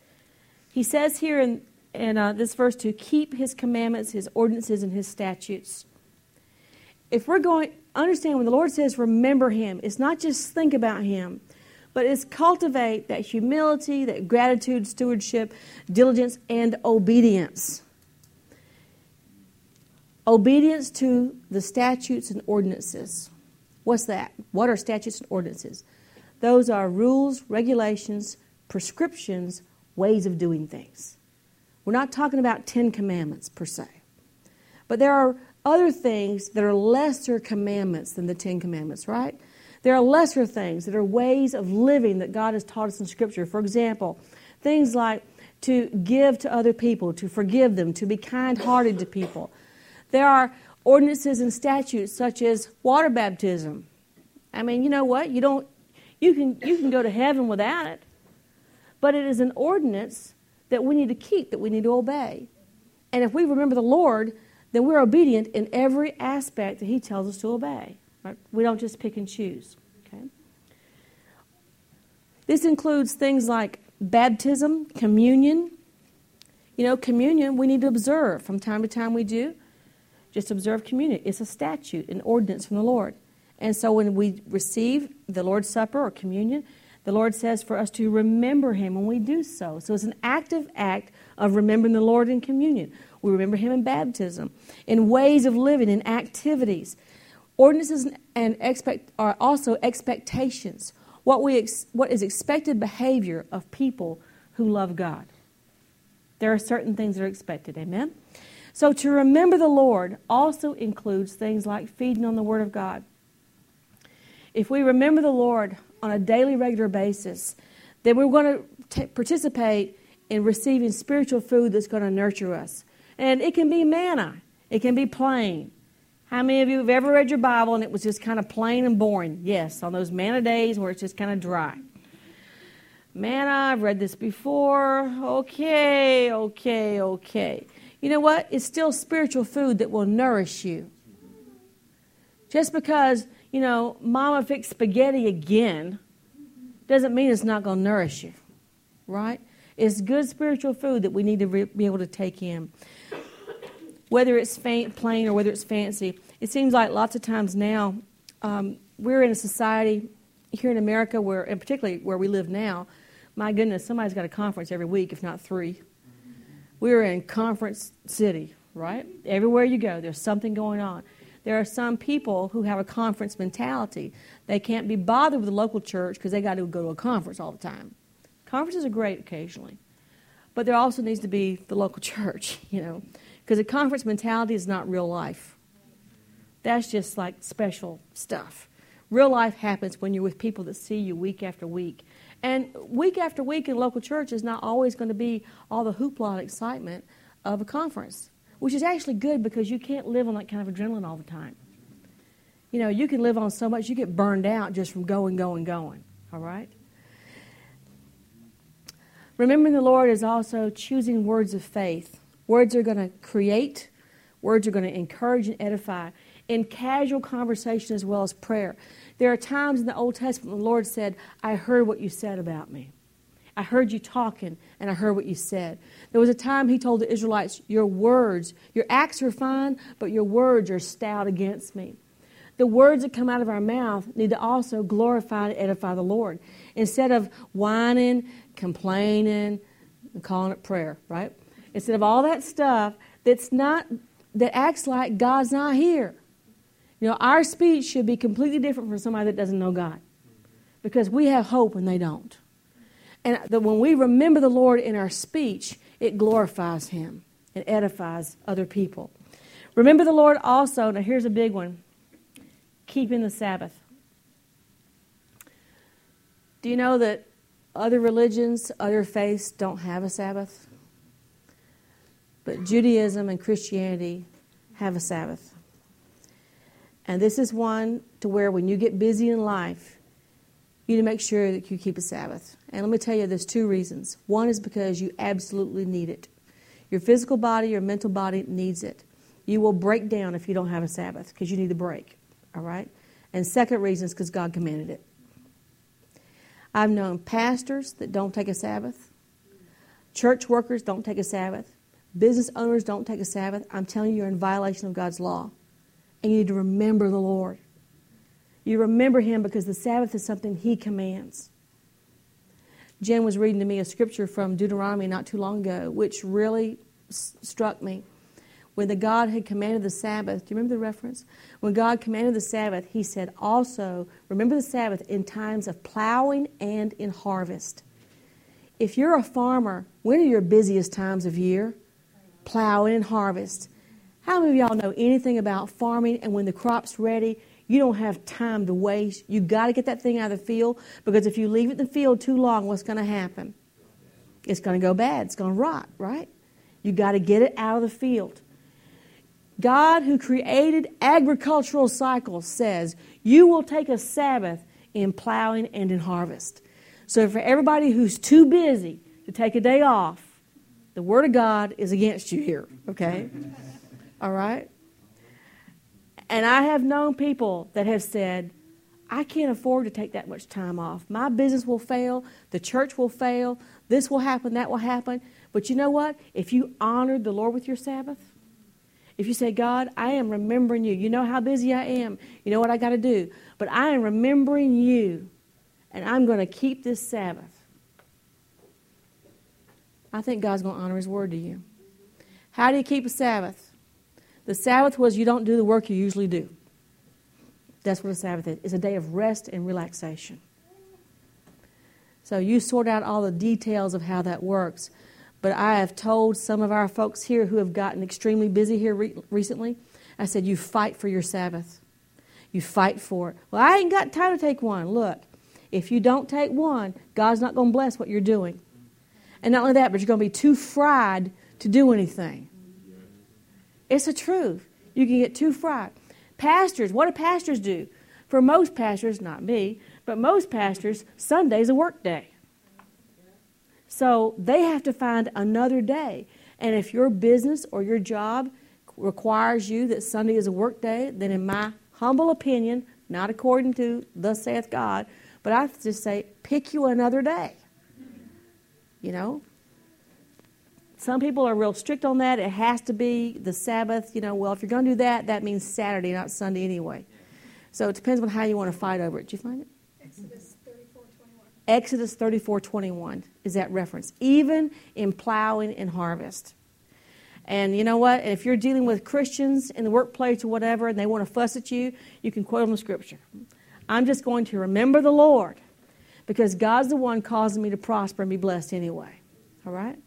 He says here in, in uh, this verse to keep his commandments, his ordinances, and his statutes. If we're going, understand when the Lord says remember him, it's not just think about him, but it's cultivate that humility, that gratitude, stewardship, diligence, and obedience. Obedience to the statutes and ordinances. What's that? What are statutes and ordinances? Those are rules, regulations, prescriptions, ways of doing things. We're not talking about Ten Commandments per se. But there are other things that are lesser commandments than the Ten Commandments, right? There are lesser things that are ways of living that God has taught us in Scripture. For example, things like to give to other people, to forgive them, to be kind hearted to people. There are ordinances and statutes such as water baptism. I mean, you know what? You don't you can you can go to heaven without it. But it is an ordinance that we need to keep, that we need to obey. And if we remember the Lord, then we're obedient in every aspect that He tells us to obey. Right? We don't just pick and choose. Okay? This includes things like baptism, communion. You know, communion we need to observe. From time to time we do. Just observe communion. It's a statute, an ordinance from the Lord. And so when we receive the Lord's Supper or communion, the Lord says for us to remember Him when we do so. So it's an active act of remembering the Lord in communion. We remember Him in baptism, in ways of living, in activities. Ordinances and expect are also expectations. What we ex, what is expected behavior of people who love God. There are certain things that are expected. Amen. So to remember the Lord also includes things like feeding on the Word of God. If we remember the Lord on a daily, regular basis, then we're going to participate in receiving spiritual food that's going to nurture us. And it can be manna, it can be plain. How many of you have ever read your Bible and it was just kind of plain and boring? Yes, on those manna days where it's just kind of dry. Manna, I've read this before. Okay, okay, okay. You know what? It's still spiritual food that will nourish you. Just because, you know, mama fixed spaghetti again doesn't mean it's not going to nourish you, right? It's good spiritual food that we need to re- be able to take in whether it's faint, plain or whether it's fancy. It seems like lots of times now um, we're in a society here in America where, and particularly where we live now, my goodness, somebody's got a conference every week, if not three. We're in conference city, right? Everywhere you go, there's something going on. There are some people who have a conference mentality. They can't be bothered with the local church because they got to go to a conference all the time. Conferences are great occasionally, but there also needs to be the local church, you know. Because a conference mentality is not real life. That's just like special stuff. Real life happens when you're with people that see you week after week. And week after week in local church is not always going to be all the hoopla and excitement of a conference, which is actually good because you can't live on that kind of adrenaline all the time. You know, you can live on so much, you get burned out just from going, going, going. All right? Remembering the Lord is also choosing words of faith Words are going to create, words are going to encourage and edify in casual conversation as well as prayer. There are times in the Old Testament the Lord said, I heard what you said about me. I heard you talking and I heard what you said. There was a time he told the Israelites, Your words, your acts are fine, but your words are stout against me. The words that come out of our mouth need to also glorify and edify the Lord. Instead of whining, complaining, and calling it prayer, right? instead of all that stuff that's not that acts like God's not here. You know, our speech should be completely different from somebody that doesn't know God. Because we have hope and they don't. And that when we remember the Lord in our speech, it glorifies him and edifies other people. Remember the Lord also, now here's a big one keeping the Sabbath. Do you know that other religions, other faiths don't have a Sabbath? But Judaism and Christianity have a Sabbath. And this is one to where when you get busy in life, you need to make sure that you keep a Sabbath. And let me tell you, there's two reasons. One is because you absolutely need it. Your physical body, your mental body needs it. You will break down if you don't have a Sabbath because you need a break. All right? And second reason is because God commanded it. I've known pastors that don't take a Sabbath, church workers don't take a Sabbath, Business owners don't take a Sabbath. I'm telling you, you're in violation of God's law. And you need to remember the Lord. You remember Him because the Sabbath is something He commands. Jen was reading to me a scripture from Deuteronomy not too long ago, which really s- struck me. when the God had commanded the Sabbath, do you remember the reference? When God commanded the Sabbath, He said, also, remember the Sabbath in times of plowing and in harvest. If you're a farmer, when are your busiest times of year? Plowing and harvest. How many of y'all know anything about farming and when the crop's ready, you don't have time to waste. You got to get that thing out of the field because if you leave it in the field too long, what's going to happen? It's going to go bad. It's going to rot, right? You got to get it out of the field. God, who created agricultural cycles, says, You will take a Sabbath in plowing and in harvest. So, for everybody who's too busy to take a day off, the Word of God is against you here, okay? All right? And I have known people that have said, I can't afford to take that much time off. My business will fail, the church will fail, this will happen, that will happen. But you know what? If you honored the Lord with your Sabbath, if you say, God, I am remembering you, you know how busy I am, you know what I got to do, but I am remembering you, and I'm going to keep this Sabbath. I think God's going to honor His word to you. How do you keep a Sabbath? The Sabbath was you don't do the work you usually do. That's what a Sabbath is. It's a day of rest and relaxation. So you sort out all the details of how that works. But I have told some of our folks here who have gotten extremely busy here re- recently, I said, you fight for your Sabbath. You fight for it. Well, I ain't got time to take one. Look, if you don't take one, God's not going to bless what you're doing. And not only that, but you're going to be too fried to do anything. It's the truth. You can get too fried. Pastors, what do pastors do? For most pastors, not me, but most pastors, Sunday's a work day. So they have to find another day. And if your business or your job requires you that Sunday is a work day, then in my humble opinion, not according to thus saith God, but I just say, pick you another day. You know, some people are real strict on that. It has to be the Sabbath. You know, well, if you're going to do that, that means Saturday, not Sunday anyway. So it depends on how you want to fight over it. Did you find it? Exodus 34 21. Exodus 34 21 is that reference, even in plowing and harvest. And you know what? If you're dealing with Christians in the workplace or whatever, and they want to fuss at you, you can quote them the scripture. I'm just going to remember the Lord because God's the one causing me to prosper and be blessed anyway. All right?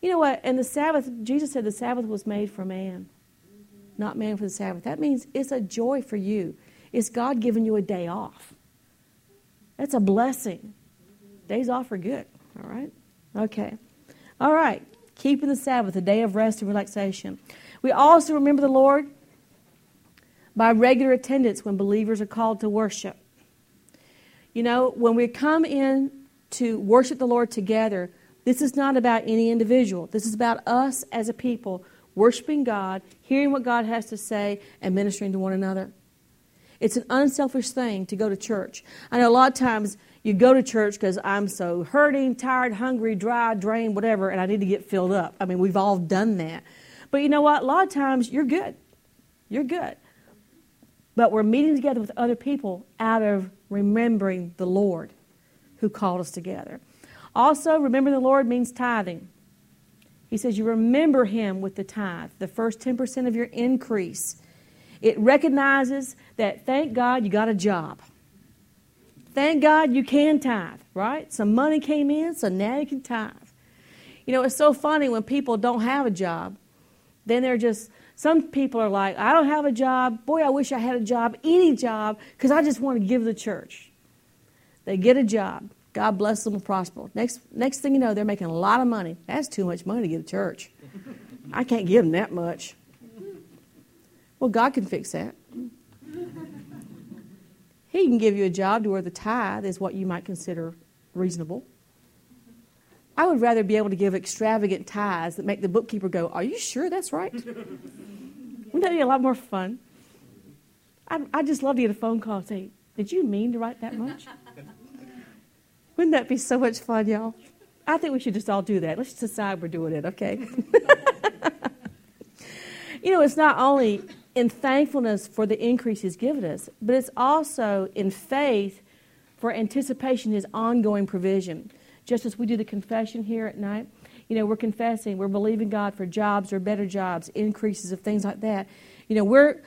You know what? And the Sabbath, Jesus said the Sabbath was made for man, not man for the Sabbath. That means it's a joy for you. It's God giving you a day off. That's a blessing. Days off are good. All right? Okay. All right. Keeping the Sabbath, a day of rest and relaxation. We also remember the Lord by regular attendance when believers are called to worship. You know, when we come in to worship the Lord together, this is not about any individual. This is about us as a people worshiping God, hearing what God has to say, and ministering to one another. It's an unselfish thing to go to church. I know a lot of times you go to church because I'm so hurting, tired, hungry, dry, drained, whatever, and I need to get filled up. I mean, we've all done that. But you know what? A lot of times you're good. You're good. But we're meeting together with other people out of remembering the Lord who called us together. Also, remember the Lord means tithing. He says you remember Him with the tithe, the first 10% of your increase. It recognizes that, thank God, you got a job. Thank God you can tithe, right? Some money came in, so now you can tithe. You know, it's so funny when people don't have a job. Then they're just, some people are like, I don't have a job. Boy, I wish I had a job, any job, because I just want to give the church. They get a job. God bless them and prosper. Next, next thing you know, they're making a lot of money. That's too much money to give to church. I can't give them that much. Well, God can fix that. He can give you a job to where the tithe is what you might consider reasonable. I would rather be able to give extravagant tithes that make the bookkeeper go, Are you sure that's right? Wouldn't that be a lot more fun? I, I just love to get a phone call and say, Did you mean to write that much? Wouldn't that be so much fun, y'all? I think we should just all do that. Let's just decide we're doing it, okay? you know, it's not only in thankfulness for the increase He's given us, but it's also in faith for anticipation His ongoing provision. Just as we do the confession here at night, You know, we're confessing, we're believing God for jobs or better jobs, increases of things like that. You know, we're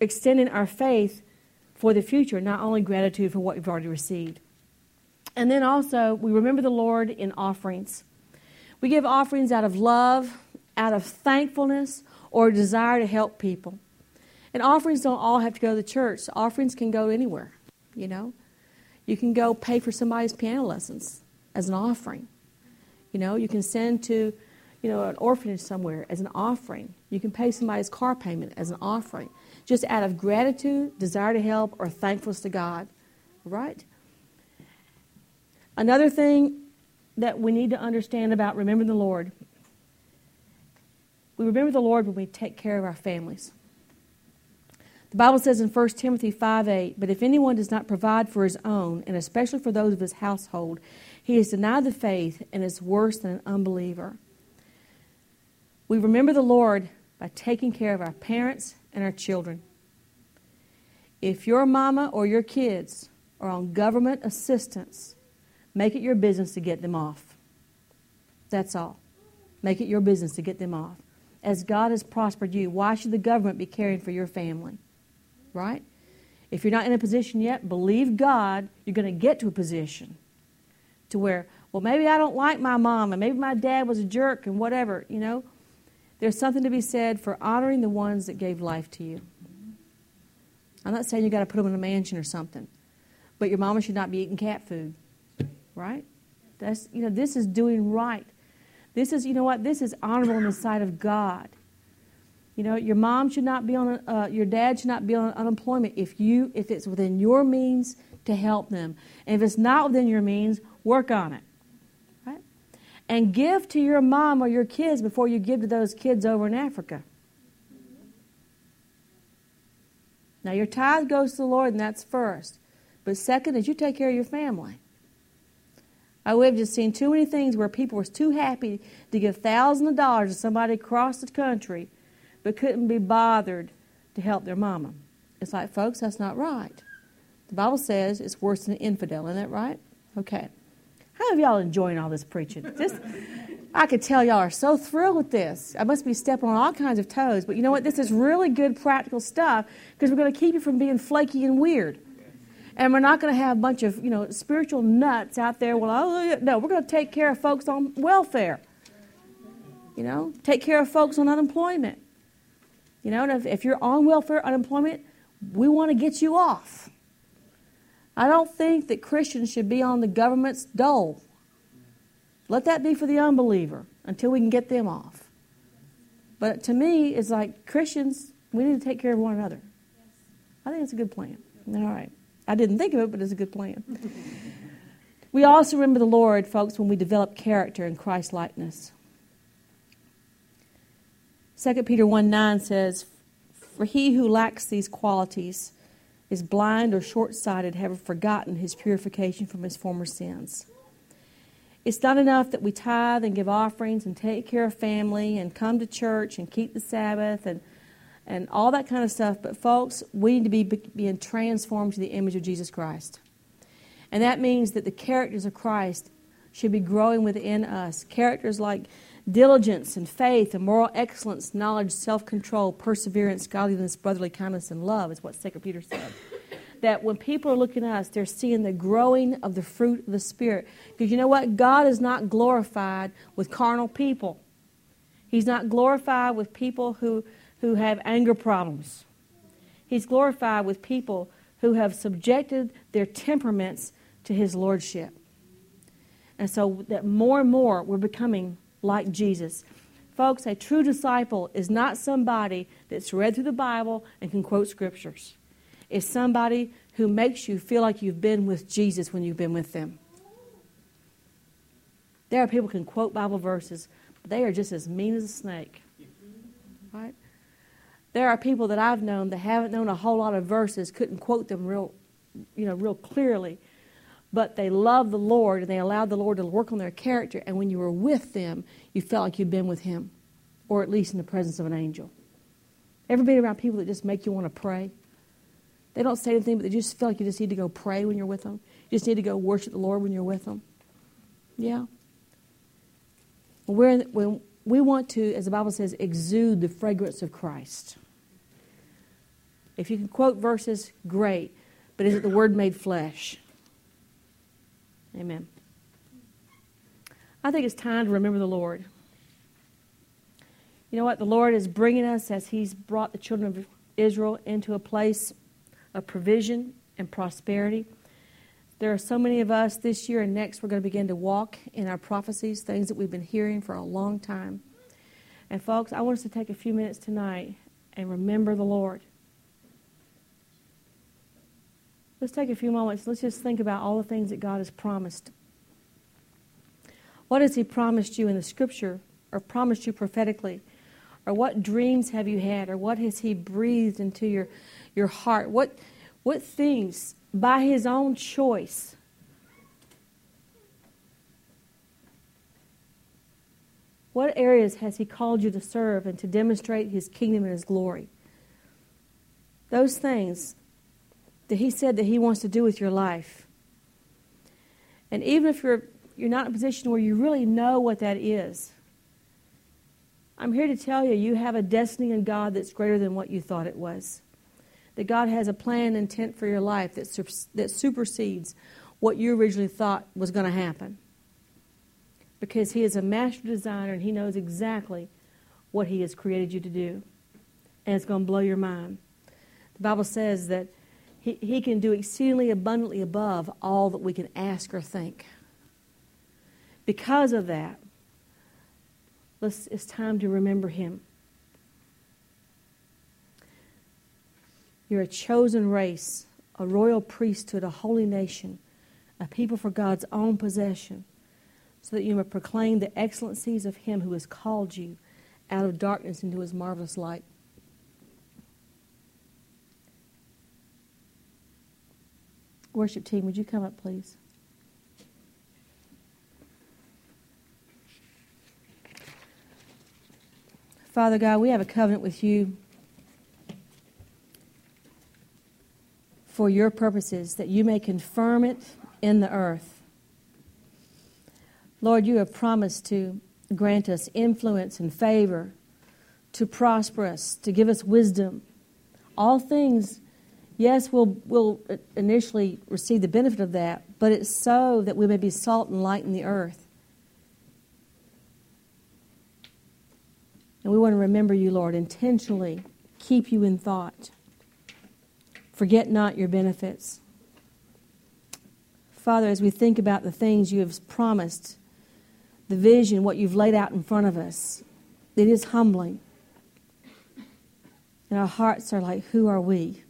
extending our faith for the future, not only gratitude for what we've already received. And then also, we remember the Lord in offerings. We give offerings out of love, out of thankfulness, or desire to help people. And offerings don't all have to go to the church. Offerings can go anywhere, you know. You can go pay for somebody's piano lessons as an offering. You know, you can send to, you know, an orphanage somewhere as an offering. You can pay somebody's car payment as an offering. Just out of gratitude, desire to help, or thankfulness to God. Right? Another thing that we need to understand about remembering the Lord we remember the Lord when we take care of our families. The Bible says in 1 Timothy 5 8, But if anyone does not provide for his own, and especially for those of his household, he has denied the faith and is worse than an unbeliever. We remember the Lord by taking care of our parents and our children. If your mama or your kids are on government assistance, make it your business to get them off. That's all. Make it your business to get them off. As God has prospered you, why should the government be caring for your family? right? If you're not in a position yet, believe God, you're going to get to a position to where, well, maybe I don't like my mom, and maybe my dad was a jerk, and whatever, you know. There's something to be said for honoring the ones that gave life to you. I'm not saying you got to put them in a mansion or something, but your mama should not be eating cat food, right? That's you know this is doing right. This is you know what this is honorable in the sight of God. You know, your mom should not be on, uh, your dad should not be on unemployment if you, if it's within your means to help them. And if it's not within your means, work on it. Right? And give to your mom or your kids before you give to those kids over in Africa. Now, your tithe goes to the Lord, and that's first. But second is you take care of your family. Would have just seen too many things where people were too happy to give thousands of dollars to somebody across the country but couldn't be bothered to help their mama. It's like, folks, that's not right. The Bible says it's worse than an infidel. Isn't that right? Okay. How of y'all enjoying all this preaching? This, I could tell y'all are so thrilled with this. I must be stepping on all kinds of toes, but you know what? This is really good practical stuff because we're going to keep you from being flaky and weird. And we're not going to have a bunch of, you know, spiritual nuts out there. Well, oh, no, we're going to take care of folks on welfare. You know, take care of folks on unemployment. You know, if, if you're on welfare unemployment, we want to get you off. I don't think that Christians should be on the government's dole. Let that be for the unbeliever until we can get them off. But to me, it's like Christians, we need to take care of one another. I think it's a good plan. All right. I didn't think of it, but it's a good plan. we also remember the Lord, folks, when we develop character in Christ likeness. 2 Peter 1 9 says, For he who lacks these qualities is blind or short sighted, having forgotten his purification from his former sins. It's not enough that we tithe and give offerings and take care of family and come to church and keep the Sabbath and, and all that kind of stuff. But, folks, we need to be being transformed to the image of Jesus Christ. And that means that the characters of Christ should be growing within us. Characters like diligence and faith and moral excellence, knowledge, self control, perseverance, godliness, brotherly kindness, and love, is what 2 Peter said. that when people are looking at us, they're seeing the growing of the fruit of the Spirit. Because you know what? God is not glorified with carnal people, He's not glorified with people who, who have anger problems. He's glorified with people who have subjected their temperaments to His Lordship. And so that more and more we're becoming like Jesus. Folks, a true disciple is not somebody that's read through the Bible and can quote scriptures. It's somebody who makes you feel like you've been with Jesus when you've been with them. There are people who can quote Bible verses, but they are just as mean as a snake. Right? There are people that I've known that haven't known a whole lot of verses, couldn't quote them real, you know, real clearly, but they loved the Lord and they allowed the Lord to work on their character. And when you were with them, you felt like you'd been with Him, or at least in the presence of an angel. Ever been around people that just make you want to pray? They don't say anything, but they just feel like you just need to go pray when you're with them. You just need to go worship the Lord when you're with them. Yeah. We're, when we want to, as the Bible says, exude the fragrance of Christ. If you can quote verses, great. But is it the Word made flesh? Amen. I think it's time to remember the Lord. You know what? The Lord is bringing us as He's brought the children of Israel into a place of provision and prosperity. There are so many of us this year and next, we're going to begin to walk in our prophecies, things that we've been hearing for a long time. And, folks, I want us to take a few minutes tonight and remember the Lord. Let's take a few moments. Let's just think about all the things that God has promised. What has He promised you in the Scripture or promised you prophetically? Or what dreams have you had? Or what has He breathed into your, your heart? What, what things by his own choice. What areas has he called you to serve and to demonstrate his kingdom and his glory? Those things that he said that he wants to do with your life. And even if you're you're not in a position where you really know what that is, I'm here to tell you you have a destiny in God that's greater than what you thought it was that God has a plan and intent for your life that, that supersedes what you originally thought was going to happen. Because He is a master designer and He knows exactly what He has created you to do. And it's going to blow your mind. The Bible says that He, he can do exceedingly abundantly above all that we can ask or think. Because of that, it's time to remember Him. You're a chosen race, a royal priesthood, a holy nation, a people for God's own possession, so that you may proclaim the excellencies of Him who has called you out of darkness into His marvelous light. Worship team, would you come up, please? Father God, we have a covenant with you for your purposes, that you may confirm it in the earth. Lord, you have promised to grant us influence and favor, to prosper us, to give us wisdom. All things, yes, we'll, we'll initially receive the benefit of that, but it's so that we may be salt and light in the earth. And we want to remember you, Lord, intentionally keep you in thought. Forget not your benefits. Father, as we think about the things you have promised, the vision, what you've laid out in front of us, it is humbling. And our hearts are like, who are we?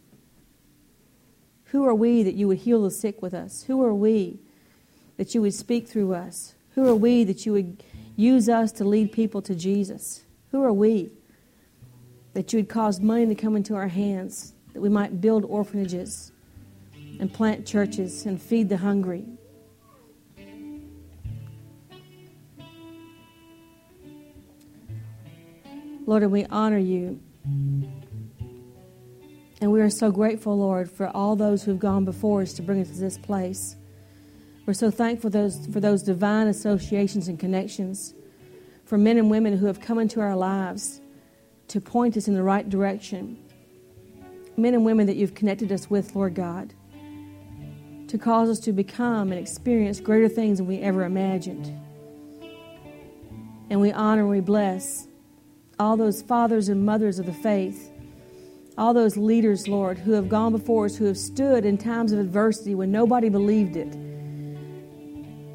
Who are we that you would heal the sick with us? Who are we that you would speak through us? Who are we that you would use us to lead people to Jesus? Who are we that you would cause money to come into our hands that we might build orphanages and plant churches and feed the hungry. Lord, and we honor you. And we are so grateful, Lord, for all those who have gone before us to bring us to this place. We're so thankful those, for those divine associations and connections, for men and women who have come into our lives to point us in the right direction men and women that you've connected us with, Lord God, to cause us to become and experience greater things than we ever imagined. And we honor and we bless all those fathers and mothers of the faith, all those leaders, Lord, who have gone before us, who have stood in times of adversity when nobody believed it.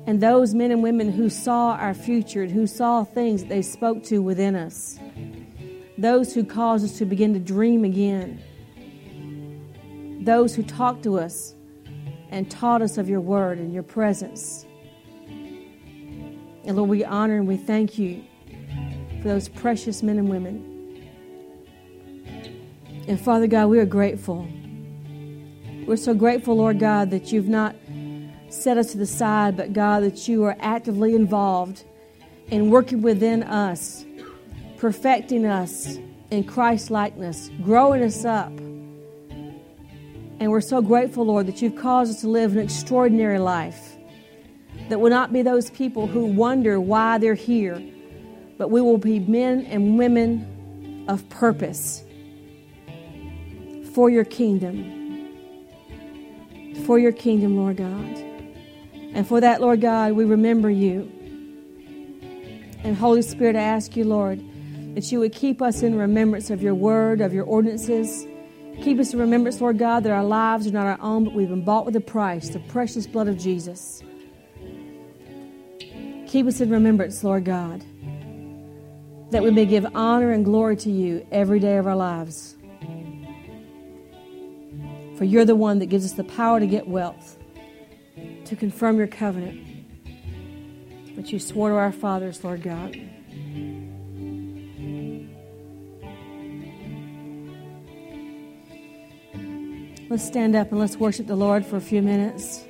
And those men and women who saw our future and who saw things that they spoke to within us. Those who caused us to begin to dream again those who talked to us and taught us of your word and your presence. And Lord, we honor and we thank you for those precious men and women. And Father God, we are grateful. We're so grateful, Lord God, that you've not set us to the side, but God, that you are actively involved in working within us, perfecting us in Christ likeness, growing us up and we're so grateful, Lord, that you've caused us to live an extraordinary life. That will not be those people who wonder why they're here, but we will be men and women of purpose for your kingdom. For your kingdom, Lord God. And for that, Lord God, we remember you. And Holy Spirit, I ask you, Lord, that you would keep us in remembrance of your word, of your ordinances. Keep us in remembrance, Lord God, that our lives are not our own, but we've been bought with a price, the precious blood of Jesus. Keep us in remembrance, Lord God, that we may give honor and glory to you every day of our lives. For you're the one that gives us the power to get wealth, to confirm your covenant, which you swore to our fathers, Lord God. Let's stand up and let's worship the Lord for a few minutes.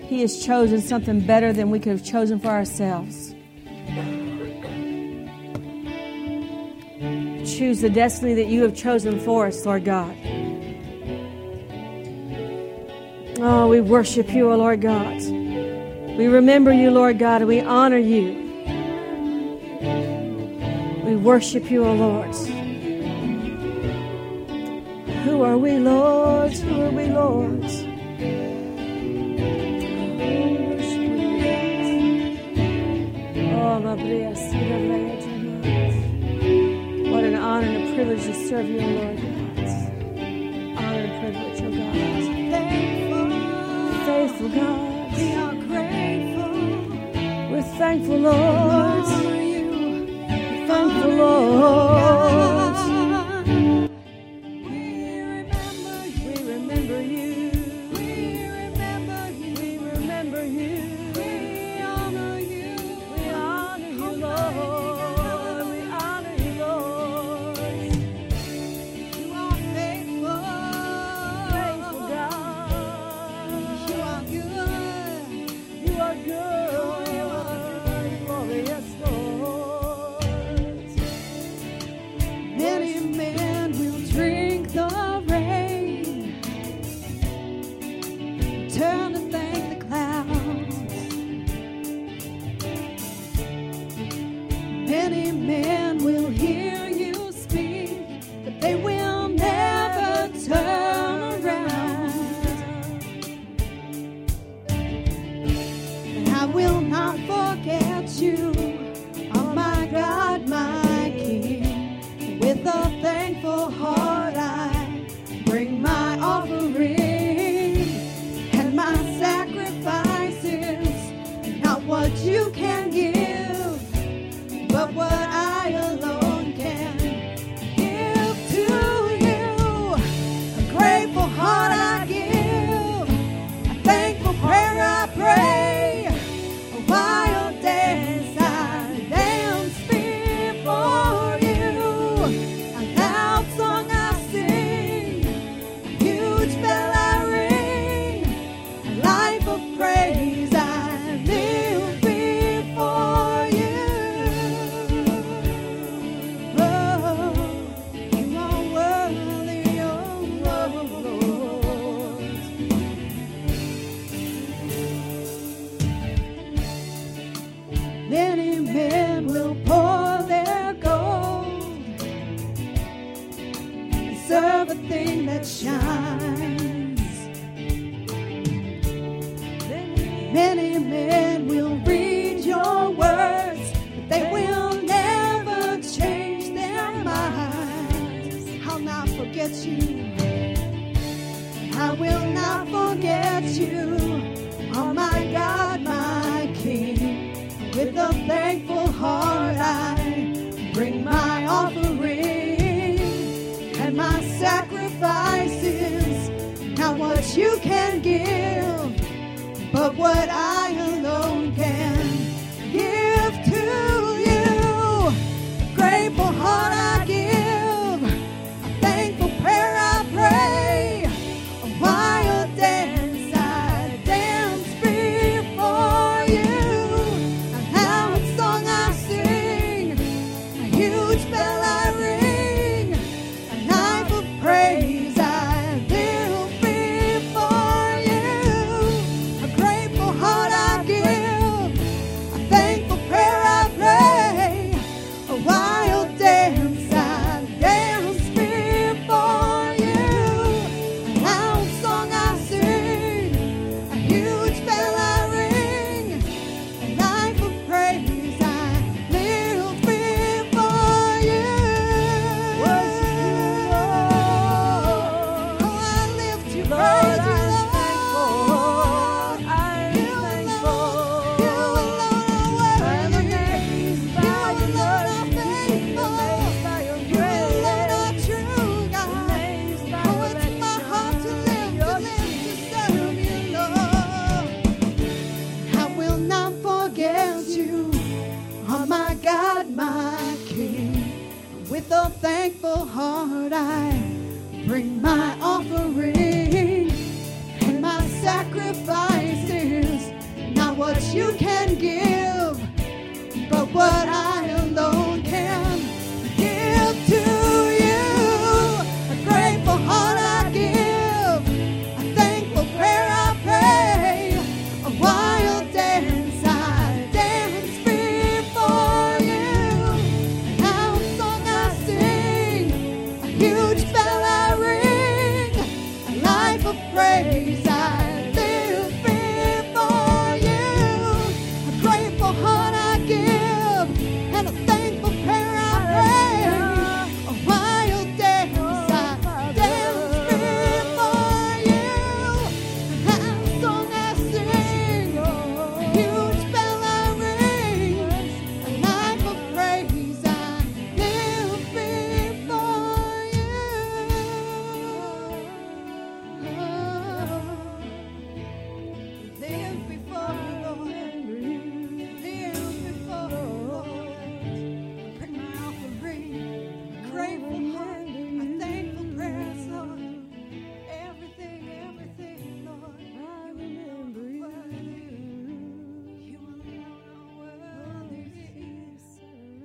He has chosen something better than we could have chosen for ourselves. Choose the destiny that you have chosen for us, Lord God. Oh, we worship you, O Lord God. We remember you, Lord God, and we honor you. We worship you, O Lord. Who are we, Lord? Who are we, Lord? Oh, oh my bless privilege to serve you, Lord God. Honor and privilege, oh God. Faithful God. We are grateful. We're thankful, Lord. You. Thankful, Lord.